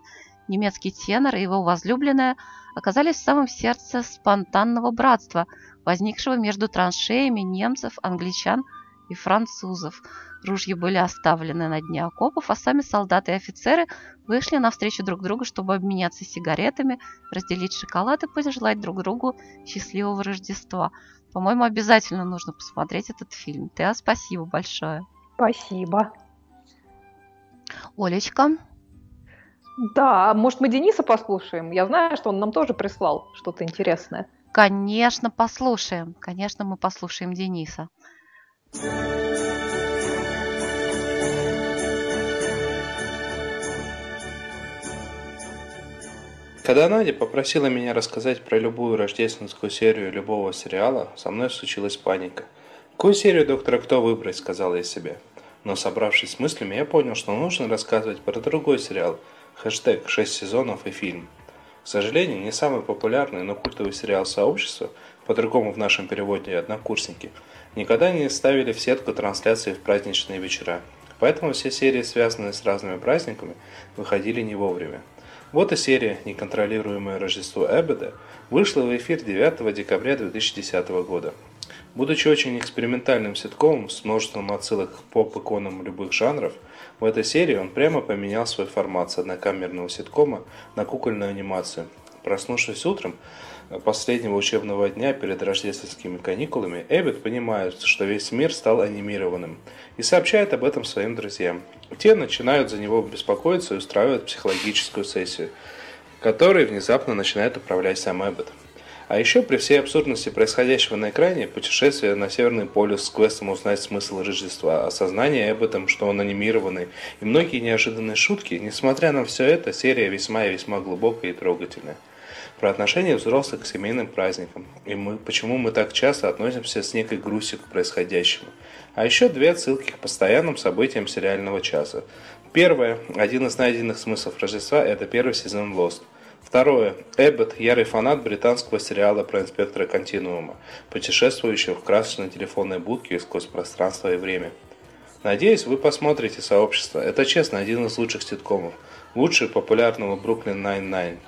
немецкий тенор и его возлюбленная оказались в самом сердце спонтанного братства, возникшего между траншеями немцев, англичан и французов. Ружья были оставлены на дне окопов, а сами солдаты и офицеры вышли навстречу друг другу, чтобы обменяться сигаретами, разделить шоколад и пожелать друг другу счастливого Рождества. По-моему, обязательно нужно посмотреть этот фильм. Теа, спасибо большое. Спасибо. Олечка, Да, может мы Дениса послушаем? Я знаю, что он нам тоже прислал что-то интересное. конечно, послушаем. Конечно, мы послушаем Дениса. Когда Надя попросила меня рассказать про любую рождественскую серию любого сериала, со мной случилась паника. Какую серию «Доктора Кто» выбрать, сказал я себе. Но собравшись с мыслями, я понял, что нужно рассказывать про другой сериал. Хэштег «6 сезонов и фильм». К сожалению, не самый популярный, но культовый сериал «Сообщество», по-другому в нашем переводе «Однокурсники», никогда не ставили в сетку трансляции в праздничные вечера. Поэтому все серии, связанные с разными праздниками, выходили не вовремя. Вот и серия «Неконтролируемое Рождество Эббода» вышла в эфир 9 декабря 2010 года. Будучи очень экспериментальным ситкомом с множеством отсылок к поп-иконам любых жанров, в этой серии он прямо поменял свой формат с однокамерного ситкома на кукольную анимацию. Проснувшись утром, последнего учебного дня перед рождественскими каникулами Эббот понимает, что весь мир стал анимированным и сообщает об этом своим друзьям. Те начинают за него беспокоиться и устраивают психологическую сессию, которой внезапно начинает управлять сам Эббот. А еще при всей абсурдности происходящего на экране, путешествие на Северный полюс с квестом узнать смысл Рождества, осознание об этом, что он анимированный, и многие неожиданные шутки, несмотря на все это, серия весьма и весьма глубокая и трогательная. Про отношение взрослых к семейным праздникам, и мы, почему мы так часто относимся с некой грустью к происходящему. А еще две отсылки к постоянным событиям сериального часа. Первое, один из найденных смыслов Рождества – это первый сезон Lost – Второе. Эбед – ярый фанат британского сериала про инспектора континуума, путешествующего в красочной телефонной будке сквозь пространство и время. Надеюсь, вы посмотрите «Сообщество». Это, честно, один из лучших ситкомов. Лучше популярного «Brooklyn Nine-Nine».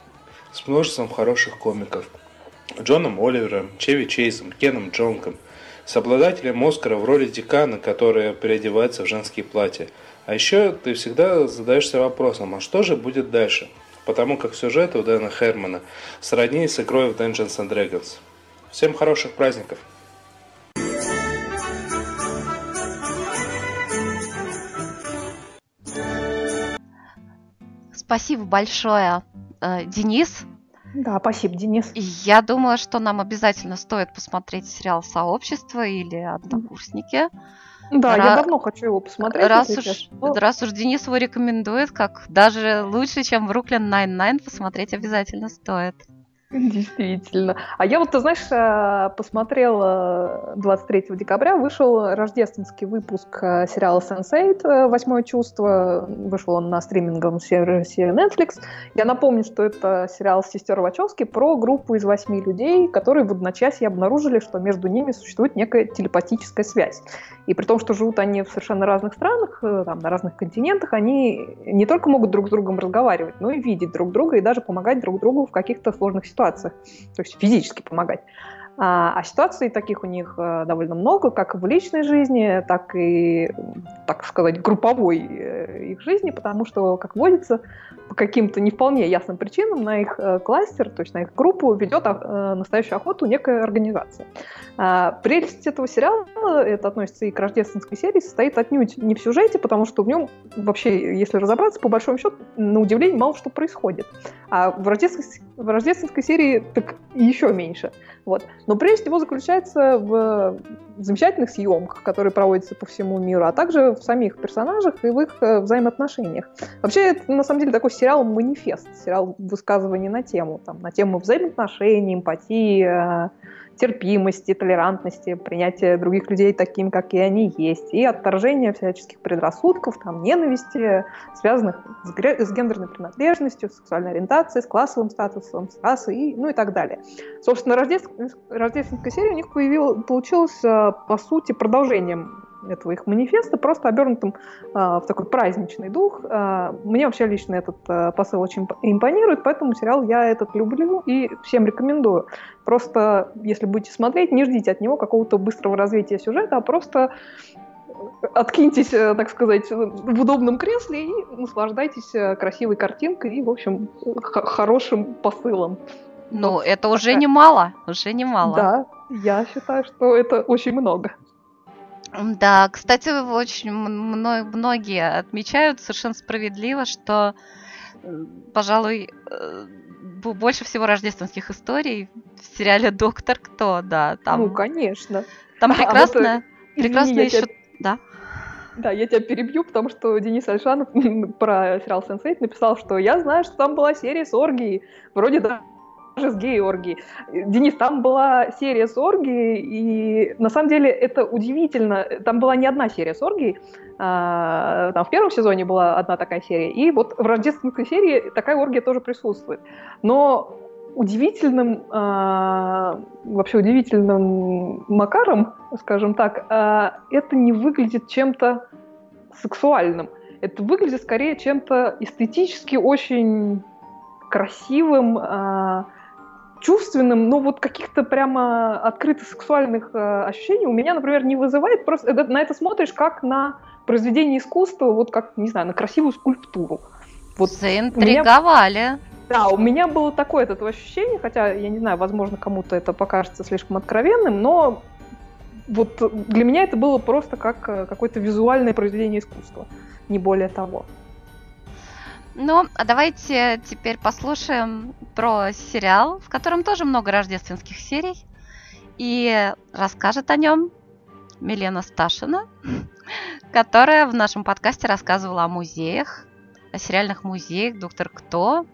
С множеством хороших комиков. Джоном Оливером, Чеви Чейзом, Кеном Джонгом. С обладателем Оскара в роли декана, которая переодевается в женские платья. А еще ты всегда задаешься вопросом, а что же будет дальше? потому как сюжет у Дэна Хермана сродни с игрой в Dungeons and Dragons. Всем хороших праздников! Спасибо большое, э, Денис. Да, спасибо, Денис. Я думаю, что нам обязательно стоит посмотреть сериал «Сообщество» или «Однокурсники». Да, Ра... я давно хочу его посмотреть. Раз уж, раз уж Денис его рекомендует, как даже лучше, чем Brooklyn Nine-Nine, посмотреть обязательно стоит. <laughs> Действительно. А я вот, ты знаешь, э, посмотрела 23 декабря, вышел рождественский выпуск э, сериала Sense8 «Восьмое чувство». Вышел он на стриминговом сервисе Netflix. Я напомню, что это сериал сестер Вачовски про группу из восьми людей, которые в одночасье обнаружили, что между ними существует некая телепатическая связь. И при том, что живут они в совершенно разных странах, э, там, на разных континентах, они не только могут друг с другом разговаривать, но и видеть друг друга и даже помогать друг другу в каких-то сложных ситуациях ситуациях, то есть физически помогать. А, а ситуаций таких у них э, довольно много, как в личной жизни, так и, так сказать, групповой э, их жизни, потому что, как водится, по каким-то не вполне ясным причинам на их э, кластер, то есть на их группу ведет настоящую охоту некая организация. А, прелесть этого сериала, это относится и к рождественской серии, состоит отнюдь не в сюжете, потому что в нем вообще, если разобраться, по большому счету, на удивление мало что происходит. А в рождественской, в рождественской серии так еще меньше. Вот. Но прелесть его заключается в замечательных съемках, которые проводятся по всему миру, а также в самих персонажах и в их э, взаимоотношениях. Вообще, это на самом деле такой сериал-манифест, сериал высказывания на тему, там, на тему взаимоотношений, эмпатии, э, терпимости, толерантности, принятия других людей таким, как и они есть, и отторжения всяческих предрассудков, там, ненависти, связанных с, с гендерной принадлежностью, с сексуальной ориентацией, с классовым статусом, с расой, и, ну и так далее. Собственно, рождественская, рождественская серия у них появилась, получилась, э, по сути, продолжением этого их манифеста, просто обернутым э, в такой праздничный дух. Э, мне вообще лично этот э, посыл очень импонирует, поэтому сериал я этот люблю и всем рекомендую. Просто, если будете смотреть, не ждите от него какого-то быстрого развития сюжета, а просто откиньтесь, э, так сказать, в удобном кресле и наслаждайтесь э, красивой картинкой и, в общем, хорошим посылом. Ну, вот это уже немало, уже немало. Да, я считаю, что это очень много. Да, кстати, очень многие отмечают совершенно справедливо, что, пожалуй, э, больше всего рождественских историй в сериале «Доктор Кто», да. Там, ну, конечно. Там прекрасно, а вот, прекрасно еще... Тебя... Да. Да, я тебя перебью, потому что Денис Альшанов про сериал Sense8 написал, что я знаю, что там была серия с оргией. Вроде да, с гей-оргией. Денис, там была серия с оргией, и на самом деле это удивительно. Там была не одна серия с оргией, а, там в первом сезоне была одна такая серия, и вот в рождественской серии такая оргия тоже присутствует. Но удивительным, а, вообще удивительным макаром, скажем так, а, это не выглядит чем-то сексуальным. Это выглядит скорее чем-то эстетически очень красивым, чувственным, но вот каких-то прямо открыто сексуальных э, ощущений у меня, например, не вызывает. Просто это, на это смотришь как на произведение искусства, вот как, не знаю, на красивую скульптуру. Вот Заинтриговали. меня... Да, у меня было такое это ощущение, хотя, я не знаю, возможно, кому-то это покажется слишком откровенным, но вот для меня это было просто как э, какое-то визуальное произведение искусства, не более того. Ну, а давайте теперь послушаем про сериал, в котором тоже много рождественских серий. И расскажет о нем Милена Сташина, <laughs> которая в нашем подкасте рассказывала о музеях, о сериальных музеях «Доктор Кто»,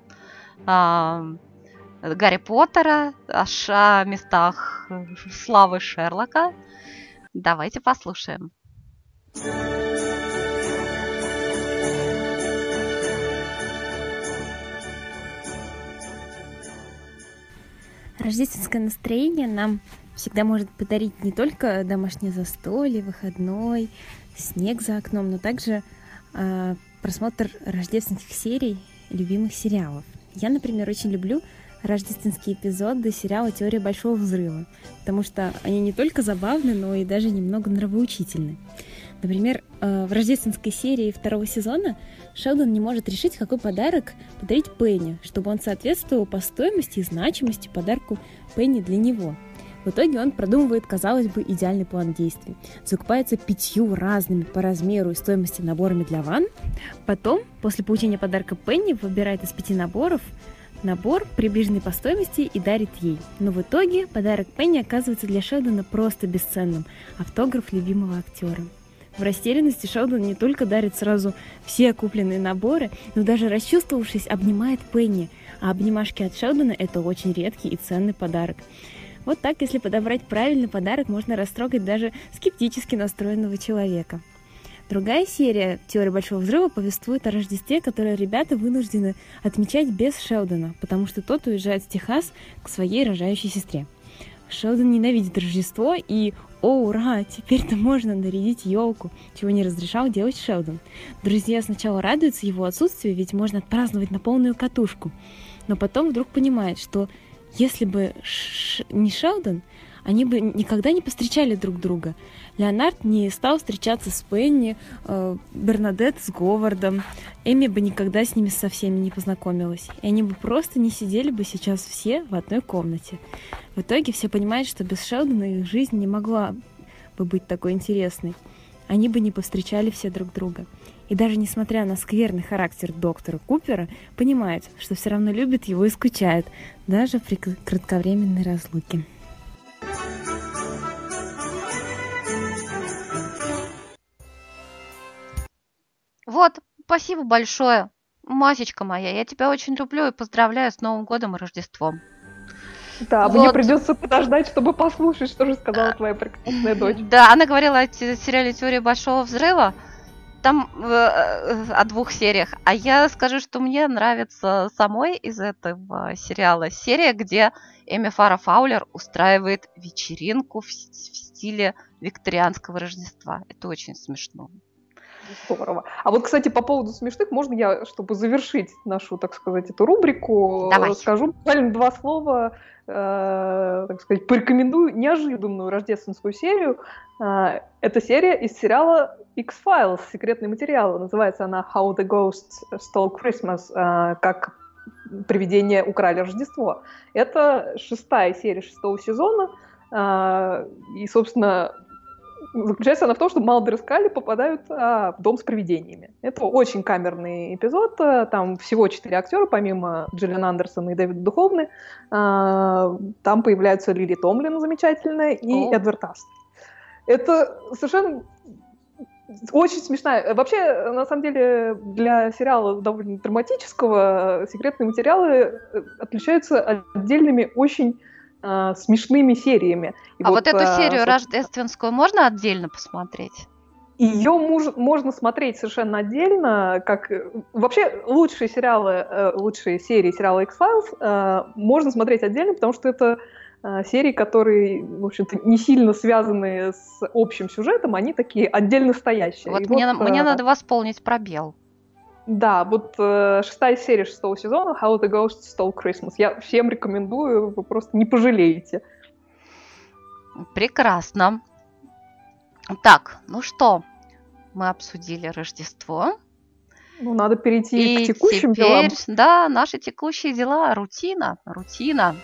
о Гарри Поттера, о, о местах славы Шерлока. Давайте послушаем. Рождественское настроение нам всегда может подарить не только домашнее застолье, выходной, снег за окном, но также э, просмотр рождественских серий любимых сериалов. Я, например, очень люблю рождественские эпизоды сериала «Теория большого взрыва», потому что они не только забавны, но и даже немного нравоучительны. Например, э, в рождественской серии второго сезона Шелдон не может решить, какой подарок подарить Пенни, чтобы он соответствовал по стоимости и значимости подарку Пенни для него. В итоге он продумывает, казалось бы, идеальный план действий. Закупается пятью разными по размеру и стоимости наборами для ванн. Потом, после получения подарка Пенни, выбирает из пяти наборов набор, приближенный по стоимости, и дарит ей. Но в итоге подарок Пенни оказывается для Шелдона просто бесценным – автограф любимого актера. В растерянности Шелдон не только дарит сразу все купленные наборы, но даже расчувствовавшись, обнимает Пенни, а обнимашки от Шелдона – это очень редкий и ценный подарок. Вот так, если подобрать правильный подарок, можно растрогать даже скептически настроенного человека. Другая серия «Теория Большого Взрыва» повествует о Рождестве, которое ребята вынуждены отмечать без Шелдона, потому что тот уезжает в Техас к своей рожающей сестре. Шелдон ненавидит Рождество и «О, ура! Теперь-то можно нарядить елку!» чего не разрешал делать Шелдон. Друзья сначала радуются его отсутствию, ведь можно отпраздновать на полную катушку. Но потом вдруг понимают, что если бы Ш... не Шелдон, они бы никогда не повстречали друг друга. Леонард не стал встречаться с Пенни, э, Бернадет с Говардом, Эми бы никогда с ними со всеми не познакомилась, и они бы просто не сидели бы сейчас все в одной комнате. В итоге все понимают, что без Шелдона их жизнь не могла бы быть такой интересной. Они бы не повстречали все друг друга. И даже несмотря на скверный характер доктора Купера, понимают, что все равно любят его и скучают, даже при кратковременной разлуке. Вот, спасибо большое. Масечка моя, я тебя очень люблю и поздравляю с Новым годом и Рождеством. Да, вот. мне придется подождать, чтобы послушать, что же сказала твоя прекрасная дочь. Да, она говорила о сериале «Теория большого взрыва», там э, э, о двух сериях. А я скажу, что мне нравится самой из этого сериала серия, где Эми Фара Фаулер устраивает вечеринку в, в стиле викторианского Рождества. Это очень смешно. Здорово. А вот, кстати, по поводу смешных, можно я, чтобы завершить нашу, так сказать, эту рубрику, Давай. скажу буквально два слова, э, так сказать, порекомендую неожиданную рождественскую серию. Э, это серия из сериала X-Files, секретный материал. Называется она How the Ghosts Stole Christmas, э, как привидения украли Рождество. Это шестая серия шестого сезона. Э, и, собственно, заключается она в том, что Малдер и Скалли попадают а, в дом с привидениями. Это очень камерный эпизод. Там всего четыре актера, помимо Джиллиан Андерсона и Дэвида Духовны. А, там появляются Лили Томлин замечательная и О. Эдвард Аст. Это совершенно очень смешная. Вообще, на самом деле, для сериала довольно драматического секретные материалы э, отличаются отдельными очень э, смешными сериями. И а вот, вот эту э, серию вот... рождественскую можно отдельно посмотреть? Ее муж, можно смотреть совершенно отдельно, как вообще лучшие сериалы, э, лучшие серии сериала X-Files э, можно смотреть отдельно, потому что это э, серии, которые, в общем-то, не сильно связаны с общим сюжетом, они такие отдельно стоящие. Вот, мне, вот мне надо восполнить пробел. Да, вот э, шестая серия шестого сезона How the Ghost Stole Christmas. Я всем рекомендую, вы просто не пожалеете. Прекрасно. Так, ну что, мы обсудили Рождество. Ну, надо перейти И к текущим теперь, делам. да, наши текущие дела, рутина, рутина.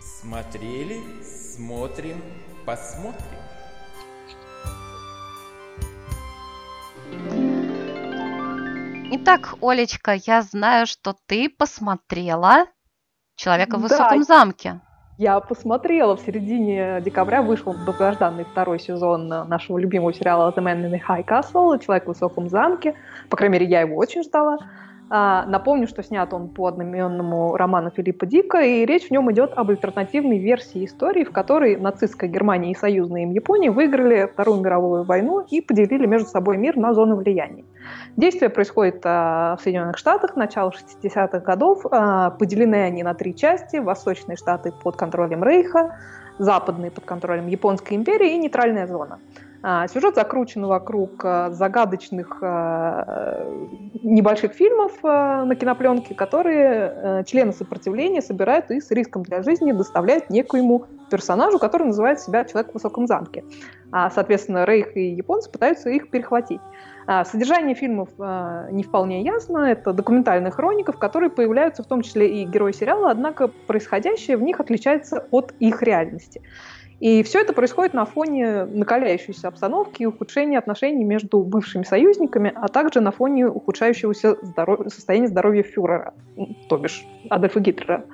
Смотрели, смотрим, посмотрим. Итак, Олечка, я знаю, что ты посмотрела «Человека в Да. высоком замке». Я посмотрела, в середине декабря вышел долгожданный второй сезон нашего любимого сериала «The Man in the High Castle», «Человек в высоком замке». По крайней мере, я его очень ждала. А, напомню, что снят он по одноименному роману Филиппа Дика, и речь в нем идет об альтернативной версии истории, в которой нацистская Германия и союзная им Япония выиграли Вторую мировую войну и поделили между собой мир на зоны влияния. Действие происходит а, в Соединенных Штатах, начало 60-х годов. А, поделены они на три части. Восточные штаты под контролем Рейха, западные под контролем Японской империи и нейтральная зона. А, Сюжет закручен вокруг а, загадочных а, небольших фильмов а, на кинопленке, которые члены сопротивления собирают и с риском для жизни доставляют некоему персонажу, который называет себя «Человек в высоком замке». А, Соответственно, Рейх и японцы пытаются их перехватить. А, Содержание фильмов не вполне ясно. Это документальная хроника, в которой появляются в том числе и герои сериала, однако происходящее в них отличается от их реальности. И все это происходит на фоне накаляющейся обстановки и ухудшения отношений между бывшими союзниками, а также на фоне ухудшающегося здоров... состояния здоровья фюрера, то бишь Адольфа Гитлера,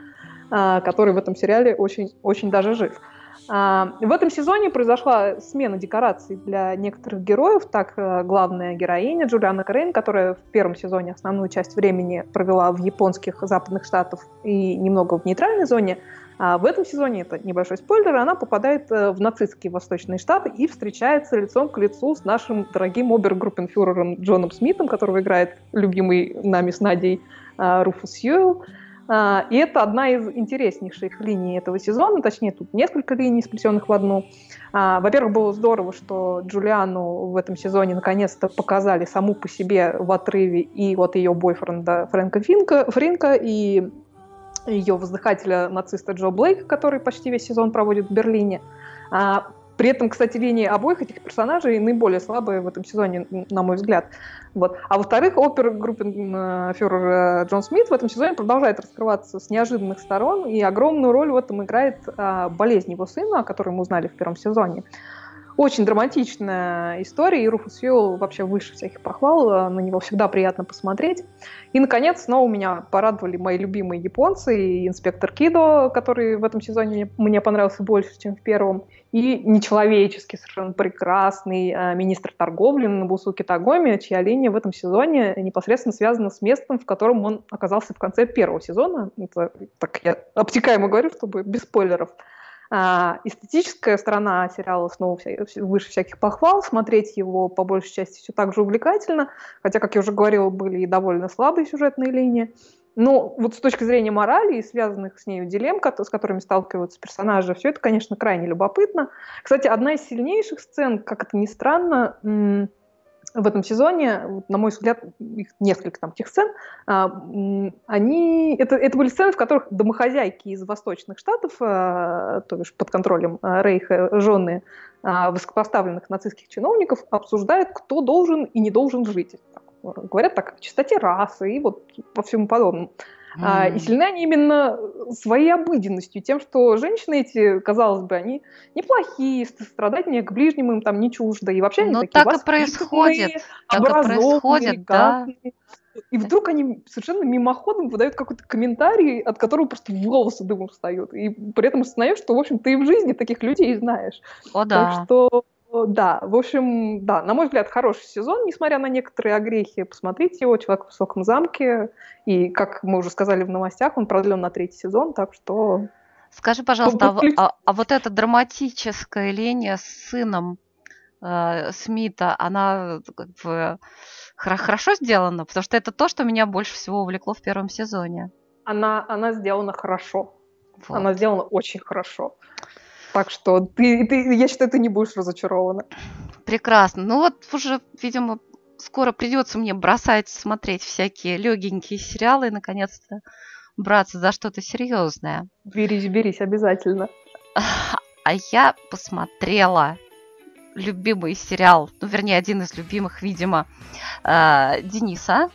а, который в этом сериале очень, очень даже жив. А, В этом сезоне произошла смена декораций для некоторых героев. Так, э, главная героиня Джулиана Крейн, которая в первом сезоне основную часть времени провела в японских западных штатах и немного в нейтральной зоне, а в этом сезоне, это небольшой спойлер, она попадает э, в нацистские восточные штаты и встречается лицом к лицу с нашим дорогим обергруппенфюрером Джоном Смитом, которого играет любимый нами с Надей э, Руфус Сьюэлл. А, И это одна из интереснейших линий этого сезона, точнее, тут несколько линий, сплетенных в одну. А, Во-первых, было здорово, что Джулиану в этом сезоне наконец-то показали саму по себе в отрыве и от ее бойфренда Фрэнка Финка, Фринка, и ее воздыхателя нациста Джо Блейка, который почти весь сезон проводит в Берлине. А, При этом, кстати, линии обоих этих персонажей наиболее слабые в этом сезоне, на мой взгляд. Вот. А во-вторых, опергруппенфюрер Джон Смит в этом сезоне продолжает раскрываться с неожиданных сторон, и огромную роль в этом играет а, болезнь его сына, о которой мы узнали в первом сезоне. Очень драматичная история, и Руфус Фьюэлл вообще выше всяких похвал, а, на него всегда приятно посмотреть. И, наконец, снова меня порадовали мои любимые японцы, и инспектор Кидо, который в этом сезоне мне, понравился больше, чем в первом, и нечеловечески совершенно прекрасный а, министр торговли Набусуки Тагоми, чья линия в этом сезоне непосредственно связана с местом, в котором он оказался в конце первого сезона. Это так я обтекаемо говорю, чтобы без спойлеров. А, эстетическая сторона сериала снова вся- вся- выше всяких похвал. Смотреть его по большей части все так же увлекательно. Хотя, как я уже говорила, были и довольно слабые сюжетные линии. Но вот с точки зрения морали и связанных с нею дилемм, с которыми сталкиваются персонажи, все это, конечно, крайне любопытно. Кстати, одна из сильнейших сцен, как это ни странно, в этом сезоне, на мой взгляд, их несколько там тех сцен, а, они, это, это были сцены, в которых домохозяйки из восточных штатов, а, то бишь под контролем а, Рейха, жены высокопоставленных нацистских чиновников, обсуждают, кто должен и не должен жить. Говорят так о чистоте расы и вот по всему подобному. А, и сильны они именно своей обыденностью, тем, что женщины эти, казалось бы, они неплохие, страдания к ближним им там не чуждо, и вообще они Ну, такие так и происходит. Так и происходит, да. И вдруг они совершенно мимоходом выдают какой-то комментарий, от которого просто волосы дымом встают. И при этом осознаешь, что, в общем, ты и в жизни таких людей знаешь. О, Так да. что, да, в общем, да, на мой взгляд, хороший сезон, несмотря на некоторые огрехи. Посмотрите его, «Человек в высоком замке». И, как мы уже сказали в новостях, он продлен на третий сезон, так что... Скажи, пожалуйста, а, а- а вот эта драматическая линия с сыном э, Смита, она как бы хорошо сделана? Потому что это то, что меня больше всего увлекло в первом сезоне. Она, она сделана хорошо. Вот. Она сделана очень хорошо. Так что ты, ты, я считаю, ты не будешь разочарована. Прекрасно. Ну вот уже, видимо, скоро придется мне бросать смотреть всякие легенькие сериалы и наконец-то браться за что-то серьезное. Берись, берись, обязательно. <sighs> А я посмотрела любимый сериал, ну, вернее, один из любимых, видимо, э, Дениса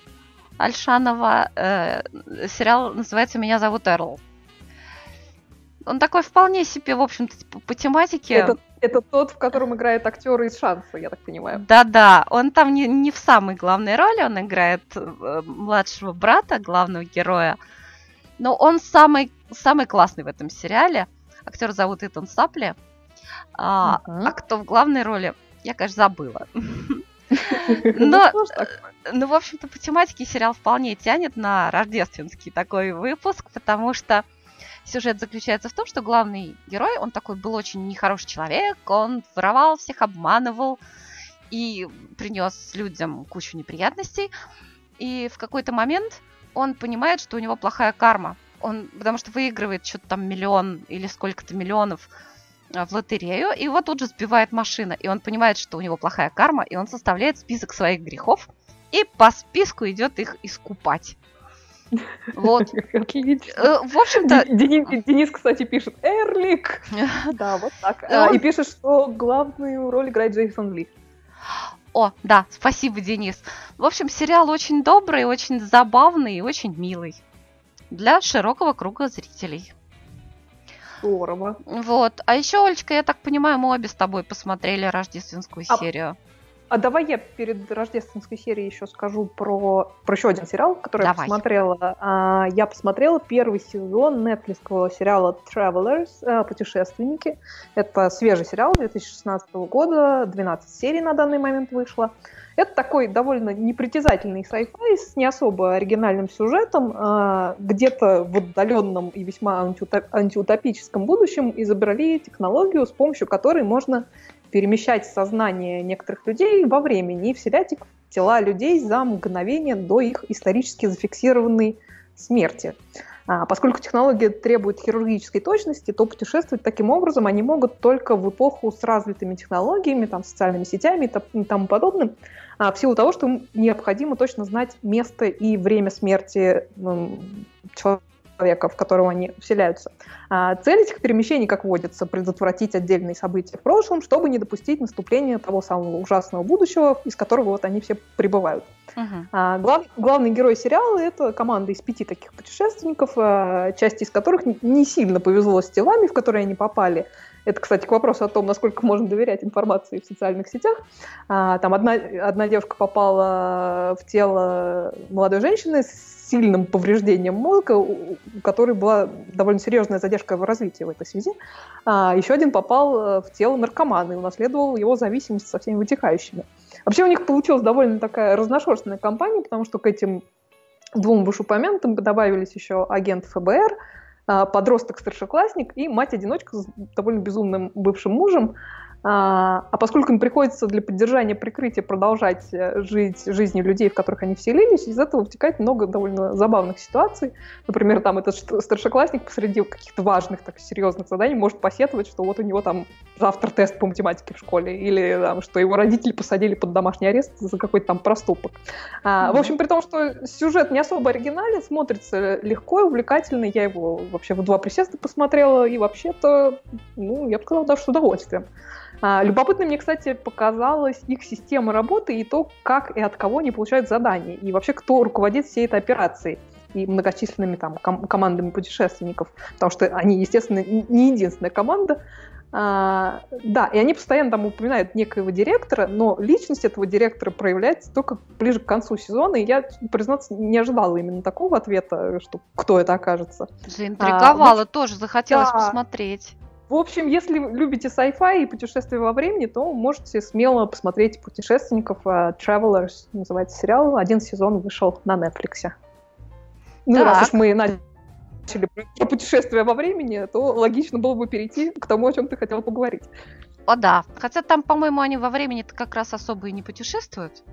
Альшанова. Э, сериал называется «Меня зовут Эрл». Он такой вполне себе, в общем-то, по, по тематике. Это, это тот, в котором играет актер из шанса, я так понимаю. Да-да, он там не, не в самой главной роли, он играет э, младшего брата главного героя. Но он самый, самый классный в этом сериале. Актер зовут Итан Сапли. А, uh-huh. а кто в главной роли, я, конечно, забыла. <laughs> Но, ну, в общем-то, по тематике сериал вполне тянет на рождественский такой выпуск, потому что сюжет заключается в том, что главный герой, он такой был очень нехороший человек, он воровал всех, обманывал и принес людям кучу неприятностей. И в какой-то момент он понимает, что у него плохая карма. Он, потому что выигрывает что-то там миллион или сколько-то миллионов а, в лотерею, и его тут же сбивает машина. И он понимает, что у него плохая карма, и он составляет список своих грехов, и по списку идет их искупать. Вот. <laughs> Отлично. Э, в общем-то... Денис, Денис, кстати, пишет «Эрлик». <laughs> Да, вот так. А, и пишет, что главную роль играет Джейсон Ли. О, да, спасибо, Денис. В общем, сериал очень добрый, очень забавный и очень милый. Для широкого круга зрителей. Здорово. Вот. А еще, Олечка, я так понимаю, мы обе с тобой посмотрели рождественскую а, серию. А давай я перед рождественской серией еще скажу про, про еще один сериал, который давай. я посмотрела. А, я посмотрела первый сезон нетфликсского сериала Travelers, а, путешественники. Это свежий сериал 2016 года, 12 серий на данный момент вышло. Это такой довольно непритязательный sci-fi с не особо оригинальным сюжетом. А, где-то в отдаленном и весьма антиутопическом будущем изобрели технологию, с помощью которой можно перемещать сознание некоторых людей во времени и вселять их в тела людей за мгновение до их исторически зафиксированной смерти. А, поскольку технология требует хирургической точности, то путешествовать таким образом они могут только в эпоху с развитыми технологиями, там, социальными сетями и тому подобным, а, в силу того, что им необходимо точно знать место и время смерти человека человека, в которого они вселяются. А цель этих перемещений, как водится, предотвратить отдельные события в прошлом, чтобы не допустить наступления того самого ужасного будущего, из которого вот они все прибывают. Uh-huh. А, глав, главный герой сериала это команда из пяти таких путешественников, а, часть из которых не сильно повезло с телами, в которые они попали. Это, кстати, к вопросу о том, насколько можно доверять информации в социальных сетях. А, там одна, одна девушка попала в тело молодой женщины с сильным повреждением мозга, у которой была довольно серьезная задержка в развитии в этой связи. А, еще один попал э, в тело наркомана и унаследовал его зависимость со всеми вытекающими. Вообще у них получилась довольно такая разношерстная компания, потому что к этим двум вышеупомянутым добавились еще агент ФБР, подросток-старшеклассник и мать-одиночка с довольно безумным бывшим мужем. А, а поскольку им приходится для поддержания прикрытия продолжать э, жить жизнью людей, в которых они вселились, из этого вытекает много довольно забавных ситуаций. Например, там этот старшеклассник посреди каких-то важных, так серьезных заданий может посетовать, что вот у него там завтра тест по математике в школе, или там, что его родители посадили под домашний арест за какой-то там проступок. А, mm-hmm. В общем, при том, что сюжет не особо оригинален, смотрится легко и увлекательно, я его вообще в два присеста посмотрела, и вообще-то, ну, я бы сказала, даже с удовольствием. А, любопытно мне, кстати, показалась их система работы и то, как и от кого они получают задания, и вообще кто руководит всей этой операцией и многочисленными там ком- командами путешественников, потому что они, естественно, не единственная команда. А, да, и они постоянно там упоминают некоего директора, но личность этого директора проявляется только ближе к концу сезона, и я, признаться, не ожидала именно такого ответа, что кто это окажется. Заинтриговала а, тоже, захотелось да, посмотреть. В общем, если любите sci-fi и путешествия во времени, то можете смело посмотреть «Путешественников». Uh, Travelers называется сериал. Один сезон вышел на Netflix. Ну, так. раз уж мы начали про путешествия во времени, то логично было бы перейти к тому, о чем ты хотела поговорить. О, да. Хотя там, по-моему, они во времени-то как раз особо и не путешествуют.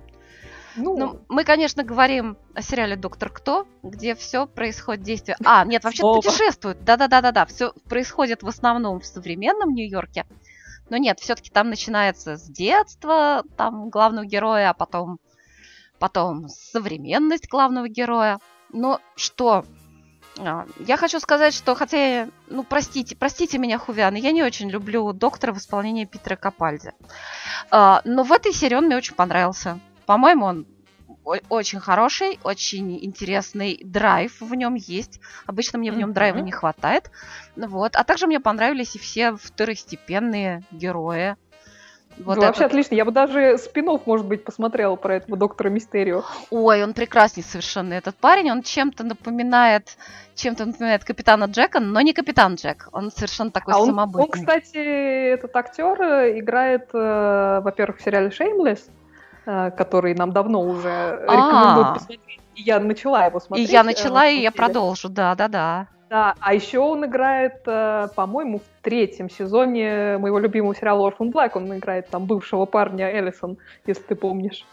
Ну, ну, мы, конечно, говорим о сериале Доктор Кто, где все происходит действие. А, нет, вообще путешествуют. Да-да-да-да-да. Все происходит в основном в современном Нью-Йорке. Но нет, все-таки там начинается с детства, там главного героя, а потом, потом современность главного героя. Но что А, Я хочу сказать, что хотя, ну, простите, простите меня, Хувиан, я не очень люблю доктора в исполнении Питера Капальди. А, Но в этой серии он мне очень понравился. По-моему, он очень хороший, очень интересный драйв в нем есть. Обычно мне в нем драйва не хватает. Вот. А также мне понравились и все второстепенные герои. Вот Ну, Вообще отлично. Я бы даже спин может быть, посмотрела про этого доктора Мистерио. Ой, он прекрасный совершенно этот парень. Он чем-то напоминает, чем-то напоминает капитана Джека, но не капитан Джек. Он совершенно такой А он, самобытный. он, кстати, этот актер э, играет, э, во-первых, в сериале э, который нам давно уже рекомендуют А. посмотреть. И я начала его и смотреть. я э, начала, на и я продолжу, да, да, да. Да, а еще он играет, э, по-моему, в третьем сезоне моего любимого сериала Orphan Black. Он играет там бывшего парня Эллисон, если ты помнишь,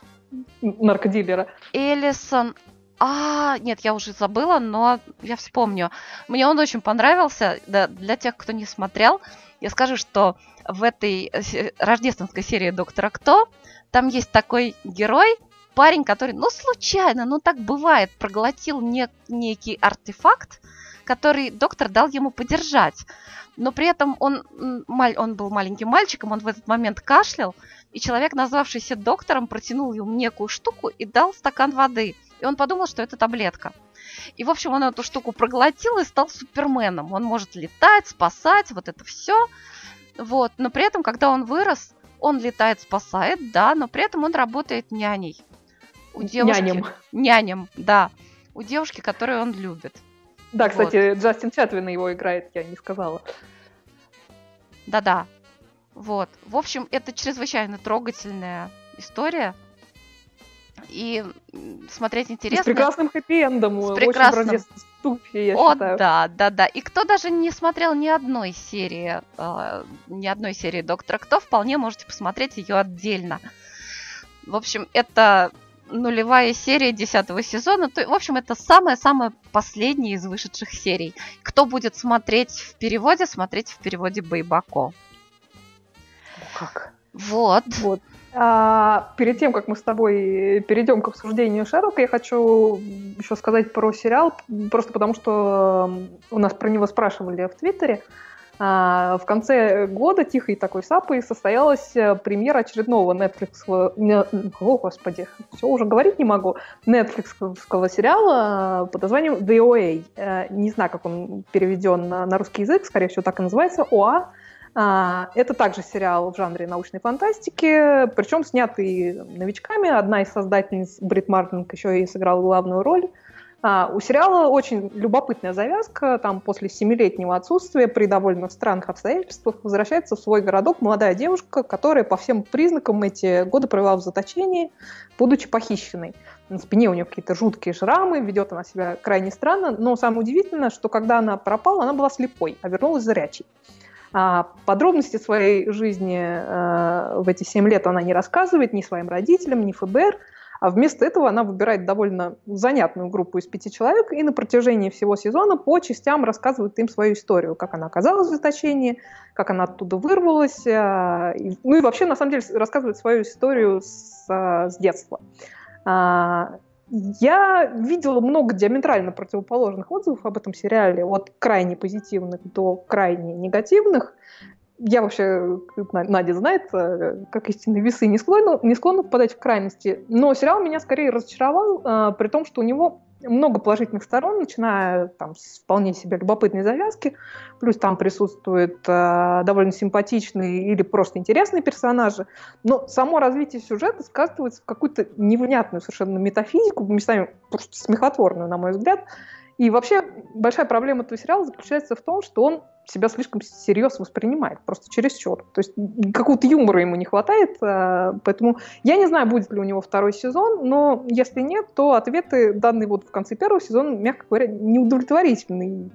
наркодилера. Эллисон. А, нет, я уже забыла, но я вспомню. Мне он очень понравился. Да, для тех, кто не смотрел, я скажу, что в этой э, рождественской серии Доктора Кто там есть такой герой, парень, который, ну, случайно, ну, так бывает, проглотил не- некий артефакт, который доктор дал ему подержать. Но при этом он, он был маленьким мальчиком, он в этот момент кашлял, и человек, назвавшийся доктором, протянул ему некую штуку и дал стакан воды. И он подумал, что это таблетка. И, в общем, он эту штуку проглотил и стал суперменом. Он может летать, спасать, вот это все. Вот. Но при этом, когда он вырос, он летает, спасает, да, но при этом он работает няней. У девушки... Нянем. Нянем, да. У девушки, которую он любит. Да, Вот. кстати, Джастин Чатвин его играет, я не сказала. Да-да. Вот. В общем, это чрезвычайно трогательная история. И смотреть И интересно. с прекрасным хэппи-эндом. С Очень прекрасным. рождественском духе, я О, считаю. да, да, да. И кто даже не смотрел ни одной серии, э, ни одной серии Доктора Кто, вполне можете посмотреть ее отдельно. В общем, это нулевая серия десятого сезона. То, в общем, это самая-самая последняя из вышедших серий. Кто будет смотреть в переводе, смотреть в переводе Байбако. Как? Вот. Вот. А, перед тем, как мы с тобой перейдем к обсуждению Шерлока, я хочу еще сказать про сериал, просто потому что у нас про него спрашивали в Твиттере. А, в конце года тихой такой сапой состоялась э, премьера очередного Netflix... О, господи, все уже говорить не могу. Netflixского сериала под названием The OA. Э, Не знаю, как он переведен на, на русский язык, скорее всего, так и называется, ОА. А, Это также сериал в жанре научной фантастики, причем снятый новичками. Одна из создательниц, Брит Мартинг, еще и сыграла главную роль. А, У сериала очень любопытная завязка. Там после семилетнего отсутствия при довольно странных обстоятельствах возвращается в свой городок молодая девушка, которая по всем признакам эти годы провела в заточении, будучи похищенной. На спине у нее какие-то жуткие шрамы, ведет она себя крайне странно, но самое удивительное, что когда она пропала, она была слепой, а вернулась зрячей. А подробности своей жизни э, в эти 7 лет она не рассказывает ни своим родителям, ни ФБР, а вместо этого она выбирает довольно занятную группу из пяти человек и на протяжении всего сезона по частям рассказывает им свою историю, как она оказалась в заточении, как она оттуда вырвалась, э, ну и вообще, на самом деле, рассказывает свою историю с, э, с детства. Я видела много диаметрально противоположных отзывов об этом сериале, от крайне позитивных до крайне негативных. Я вообще, Надя знает, э, как истинные весы не склонна, не склонна впадать в крайности. Но сериал меня скорее разочаровал, э, при том, что у него много положительных сторон, начиная там, с вполне себе любопытной завязки, плюс там присутствуют э, довольно симпатичные или просто интересные персонажи, но само развитие сюжета сказывается в какую-то невнятную совершенно метафизику, местами просто смехотворную, на мой взгляд. И вообще большая проблема этого сериала заключается в том, что он себя слишком серьезно воспринимает, просто чересчур. То есть какого-то юмора ему не хватает, э, поэтому я не знаю, будет ли у него второй сезон, но если нет, то ответы, данные вот в конце первого сезона, мягко говоря, неудовлетворительные,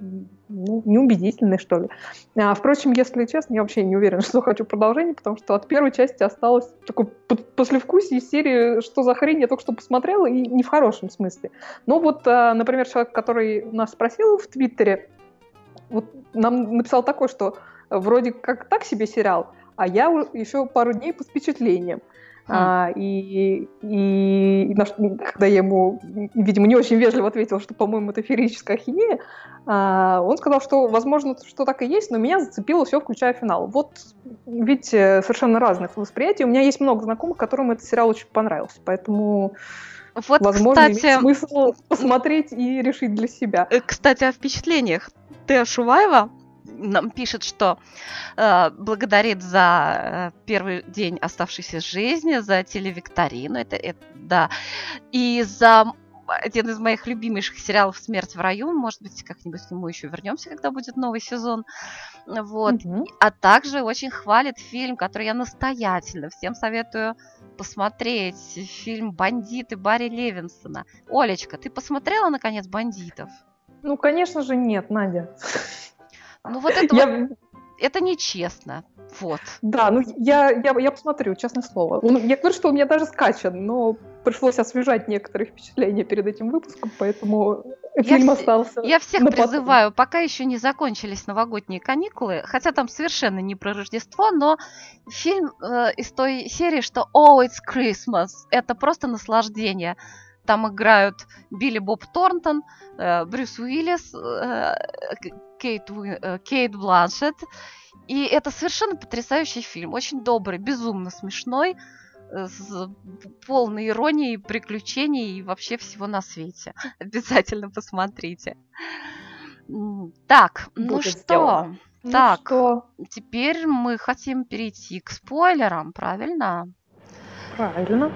ну, неубедительные, что ли. А, впрочем, если честно, я вообще не уверена, <laughs> что хочу продолжение, потому что от первой части осталось такое послевкусие серии «Что за хрень?» я только что посмотрела, и не в хорошем смысле. Но вот, а, например, человек, который нас спросил в Твиттере, вот нам написал такое, что вроде как так себе сериал, а я еще пару дней по впечатлениям. А, и, и, и наш, когда я ему, видимо, не очень вежливо ответила, что, по-моему, это феерическая ахинея, а, он сказал, что, возможно, что так и есть, но меня зацепило все, включая финал. Вот, видите, совершенно разных восприятий. У меня есть много знакомых, которым этот сериал очень понравился, поэтому... Вот, Возможно, кстати, имеет смысл посмотреть и решить для себя. Э, Кстати, о впечатлениях. Теа Шуваева нам пишет, что э, благодарит за э, первый день оставшейся жизни, за телевикторину, это, это да, и за один из моих любимейших сериалов «Смерть в раю». Может быть, как-нибудь к нему еще вернемся, когда будет новый сезон. Вот. Мгм. А также очень хвалит фильм, который я настоятельно всем советую посмотреть. Фильм «Бандиты» Барри Левинсона. Олечка, ты посмотрела, наконец, «Бандитов»? Ну, конечно же, нет, Надя. Ну вот это, вот- Я, это нечестно. Вот. да, ну я, я, я посмотрю, честное слово. Он- я говорю, что у меня даже скачан, но пришлось освежать некоторые впечатления перед этим выпуском, поэтому фильм вс- остался. Я всех на потом. призываю, пока еще не закончились новогодние каникулы, хотя там совершенно не про Рождество, но фильм э, из той серии, что Oh, it's Christmas, это просто наслаждение. Там играют Билли Боб Торнтон, э, Брюс Уиллис, э, Кейт, э, Кейт Бланшетт. И это совершенно потрясающий фильм, очень добрый, безумно смешной, с полной иронией, приключений и вообще всего на свете. <laughs> Обязательно посмотрите. Так, ну Будет что, сделано. Ну так. что, теперь мы хотим перейти к спойлерам, правильно? правильно.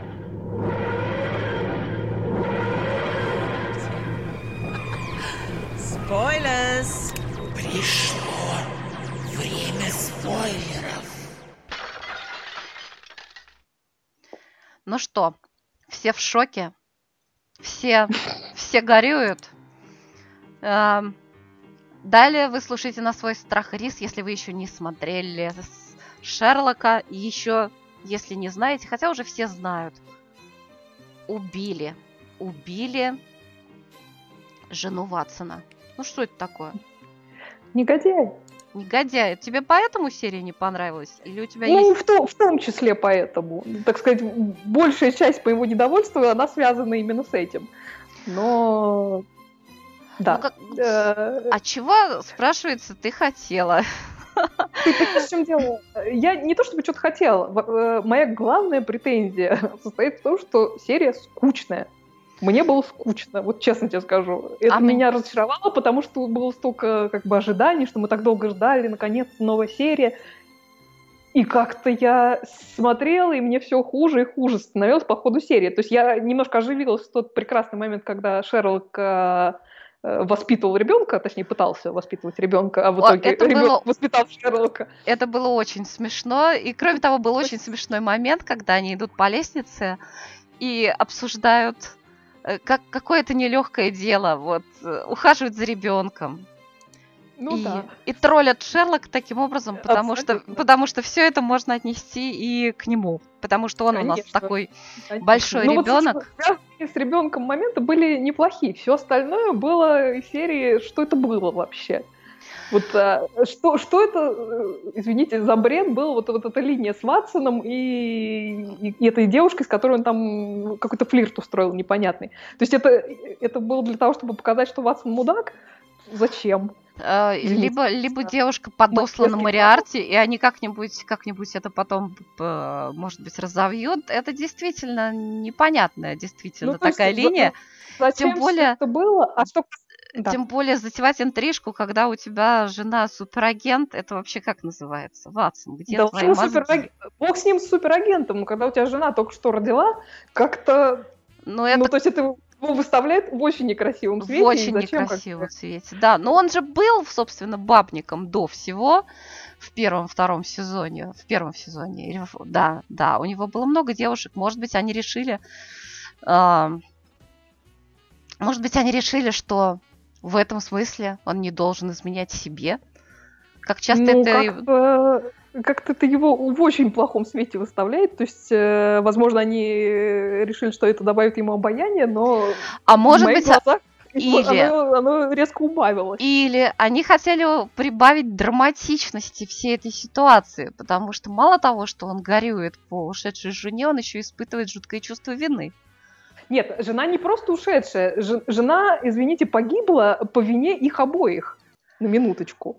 Spoilers! Пришло время спойлеров. Ну что, все в шоке? Все, все горюют? Эм, Далее вы слушаете на свой страх и риск, если вы еще не смотрели Шерлока, и еще, если не знаете, хотя уже все знают, убили, убили жену Ватсона. Ну что это такое? Негодяй. Негодяй. Тебе поэтому серия не понравилась? Или у тебя Ну, есть... в, то- в том числе поэтому. Так сказать, большая часть моего недовольства, она связана именно с этим. Но... Да. Ну, как- Э, А чего, спрашивается, ты хотела? Ты в чем дело? Я не то чтобы что-то хотела. Э, Моя главная претензия <laughs> состоит в том, что серия скучная. Мне было скучно, вот честно тебе скажу. Это А меня разочаровало, потому что было столько как бы ожиданий, что мы так долго ждали, наконец новая серия. И как-то я смотрела, и мне все хуже и хуже становилось по ходу серии. То есть я немножко оживилась в тот прекрасный момент, когда Шерлок э, э, воспитывал ребенка, точнее пытался воспитывать ребенка, а в итоге это ребенок было- воспитал Шерлока. Это было очень смешно. И кроме того, был очень смешной момент, когда они идут по лестнице и обсуждают, как какое-то нелегкое дело, вот, э, ухаживать за ребенком. Ну и, да. и троллят Шерлока таким образом, потому что, Абсолютно. потому что все это можно отнести и к нему. Потому что он у нас Конечно. такой Конечно. большой Ну, вот ребенок. связанные с ребенком моменты были неплохие. Все остальное было из серии, что это было вообще. Вот а, что, что это, э, извините, за бред был вот, вот эта линия с Ватсоном и, и- и этой девушкой, с которой он там какой-то флирт устроил непонятный. То есть это, это было для того, чтобы показать, что Ватсон мудак? Зачем? Э, либо, либо девушка подослана Мариарти, и они как-нибудь, как-нибудь это потом, э, может быть, разовьют. Это действительно непонятная, действительно Ну, есть такая за- линия. Зачем Тем более- это было? А что... Да. Тем более затевать интрижку, когда у тебя жена суперагент, это вообще как называется? Ватсон, где Да твои мозги? супераг- Бог с ним с суперагентом, когда у тебя жена только что родила, как-то, Ну, это ну, то есть это его выставляет в очень некрасивом свете. в очень зачем некрасивом цвете. Да, но он же был, собственно, бабником до всего в первом-втором сезоне. В первом сезоне. Да, да, у него было много девушек. Может быть, они решили... а, может быть, они решили, что в этом смысле он не должен изменять себе. Как часто Ну, это... как-то, как-то это его в очень плохом свете выставляет. То есть, э, возможно, они решили, что это добавит ему обаяние, но А может быть, а- глазах Или, Оно, оно резко убавилось. или они хотели прибавить драматичности всей этой ситуации, потому что мало того, что он горюет по ушедшей жене, он еще испытывает жуткое чувство вины. Нет, жена не просто ушедшая. Жена, извините, погибла по вине их обоих. На минуточку.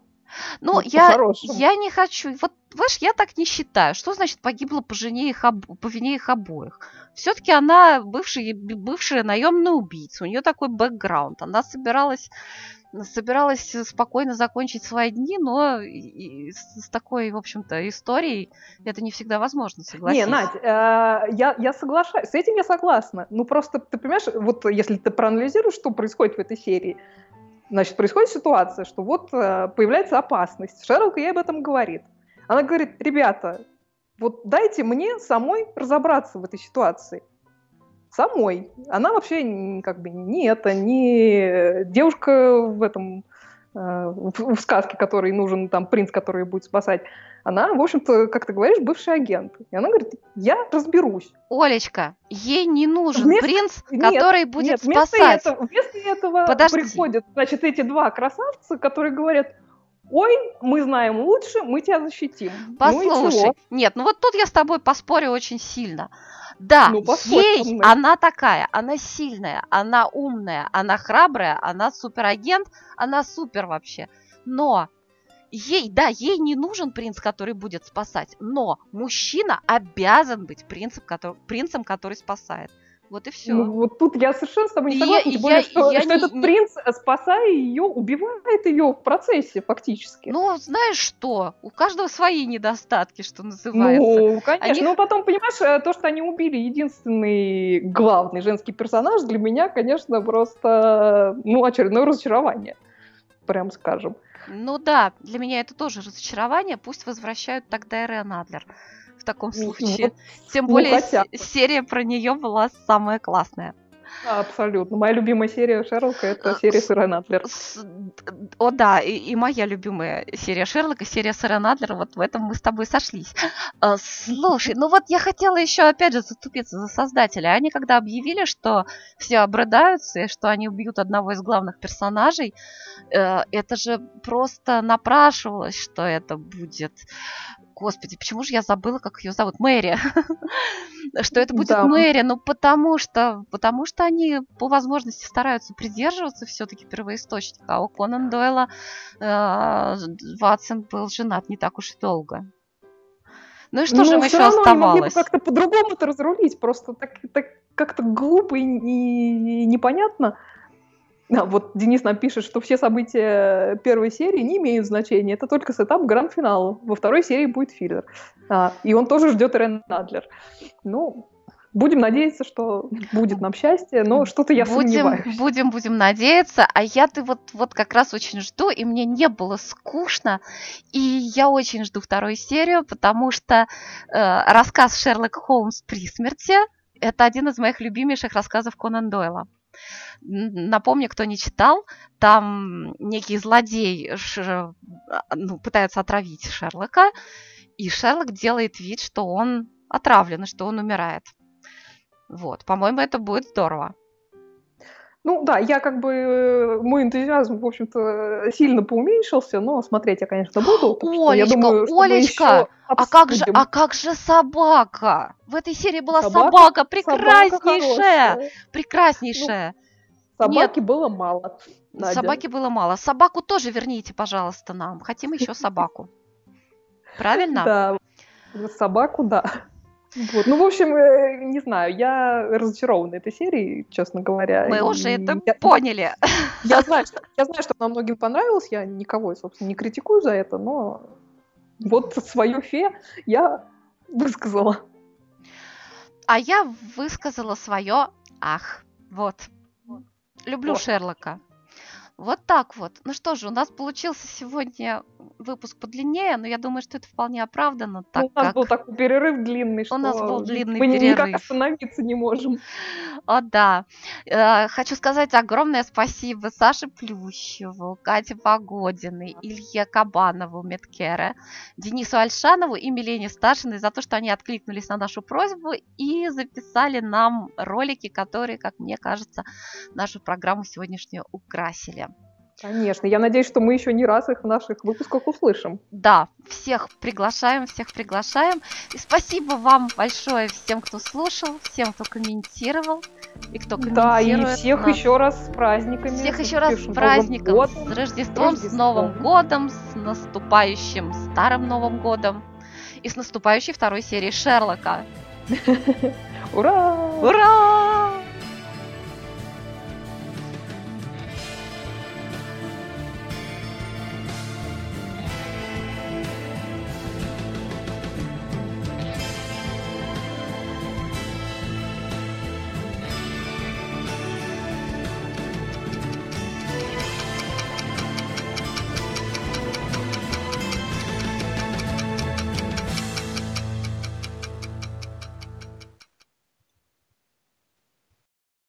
Ну, я, я не хочу. Вот, знаешь, я так не считаю. Что значит погибла по, жене их об- по вине их обоих? Все-таки она бывшая, бывшая наемная убийца. У нее такой бэкграунд. Она собиралась собиралась спокойно закончить свои дни, но с такой, в общем-то, историей это не всегда возможно, согласись. Не, Надь, э, я, я соглашаюсь, с этим я согласна. Ну просто, ты понимаешь, вот если ты проанализируешь, что происходит в этой серии, значит, происходит ситуация, что вот э, появляется опасность. Шерлок ей об этом говорит. Она говорит, ребята, вот дайте мне самой разобраться в этой ситуации. Самой. Она вообще как бы не это, не девушка в этом э, в, сказке, которой нужен там принц, который будет спасать. Она, в общем-то, как ты говоришь, бывший агент. И она говорит, я разберусь. Олечка, ей не нужен Вместо- принц, Нет, который будет Нет, вместо спасать. этого, вместо этого Подожди. приходят, значит, эти два красавца, которые говорят, ой, мы знаем лучше, мы тебя защитим. Ну Послушай, чего? нет, ну вот тут я с тобой поспорю очень сильно. Да, Ну, ей она такая, она сильная, она умная, она храбрая, она суперагент, она супер вообще. Но ей, да, ей не нужен принц, который будет спасать, но мужчина обязан быть принцем, который, принцем, который спасает. Вот и все. Ну, вот тут я совершенно с тобой не согласна, я- тем более, я- что, я что не- этот не- принц, спасая ее, убивает ее в процессе фактически. Ну, знаешь что, у каждого свои недостатки, что называется. Ну, конечно. Они- Ну, потом, понимаешь, э, то, что они убили единственный главный женский персонаж, для меня, конечно, просто, ну, очередное разочарование, прям скажем. Ну да, для меня это тоже разочарование. Пусть возвращают тогда Эрен Адлер в таком случае. <laughs> Тем ну, более серия про нее была самая классная. Абсолютно. Моя любимая серия Шерлока — это Э, серия с- Ирен Адлер. О да, и, и моя любимая серия Шерлока, серия с Адлер, вот в этом мы с тобой сошлись. А, Слушай, ну вот я хотела еще опять же заступиться за создателя. Они когда объявили, что все обрыдаются и что они убьют одного из главных персонажей, э, это же просто напрашивалось, что это будет... Господи, почему же я забыла, как ее зовут? Мэри. <laughs> Что это будет Да. Мэри, ну потому что, потому что они по возможности стараются придерживаться все-таки первоисточника, а у Конан Дойла э, Ватсон был женат не так уж и долго. Ну и что же Ну, им всё еще равно они могли бы оставалось? как-то по-другому это разрулить, просто так, так как-то глупо и, и непонятно. А, вот Денис нам пишет, что все события первой серии не имеют значения. Это только сетап к гранд-финалу. Во второй серии будет филлер. А, и он тоже ждет Рен Адлер. Ну, будем надеяться, что будет нам счастье, но что-то я будем, сомневаюсь. будем, будем надеяться. А я-то вот, вот как раз очень жду, и мне не было скучно. И я очень жду вторую серию, потому что э, рассказ Шерлок Холмс при смерти это один из моих любимейших рассказов Конан Дойла. Напомню, кто не читал, там некий злодей ш- ну, пытается отравить Шерлока, и Шерлок делает вид, что он отравлен, что он умирает. Вот, по-моему, это будет здорово. Ну да, я как бы, э, мой энтузиазм, в общем-то, сильно поуменьшился, но смотреть я, конечно, буду. что я Олечка, думаю, Олечка, А как же, а как же собака? В этой серии была Собака- собака, Собака прекраснейшая, хорошая. прекраснейшая. Собаки было мало. Надя. Собаки было мало. Собаку тоже верните, пожалуйста, нам. Хотим еще собаку. Правильно? Да, собаку, да. Вот. Ну, в общем, э, не знаю, я разочарована этой серией, честно говоря. Мы И уже это я, поняли. <laughs> я знаю, что, я знаю, что она многим понравилась, я никого, собственно, не критикую за это, но вот свою фе я высказала. А я высказала свое ах. Вот. Люблю Вот. Шерлока. Вот так вот. Ну что же, у нас получился сегодня выпуск подлиннее, но я думаю, что это вполне оправдано, так Ну, у нас как... был такой перерыв длинный, что нас был длинный мы никак перерыв. остановиться не можем. О, да. Э, Хочу сказать огромное спасибо Саше Плющеву, Кате Погодиной, Илье Кабанову, Медкере, Денису Альшанову и Милене Сташиной за то, что они откликнулись на нашу просьбу и записали нам ролики, которые, как мне кажется, нашу программу сегодняшнюю украсили. Конечно, я надеюсь, что мы еще не раз их в наших выпусках услышим. Да, всех приглашаем, всех приглашаем. И спасибо вам большое всем, кто слушал, всем, кто комментировал и кто Да, и комментирует всех нас. еще раз с праздниками. Всех с еще раз с праздником, Новым с годом. Рождеством, с Рождеством. Новым годом, с наступающим Старым Новым годом и с наступающей второй серией Шерлока. <laughs> Ура! Ура!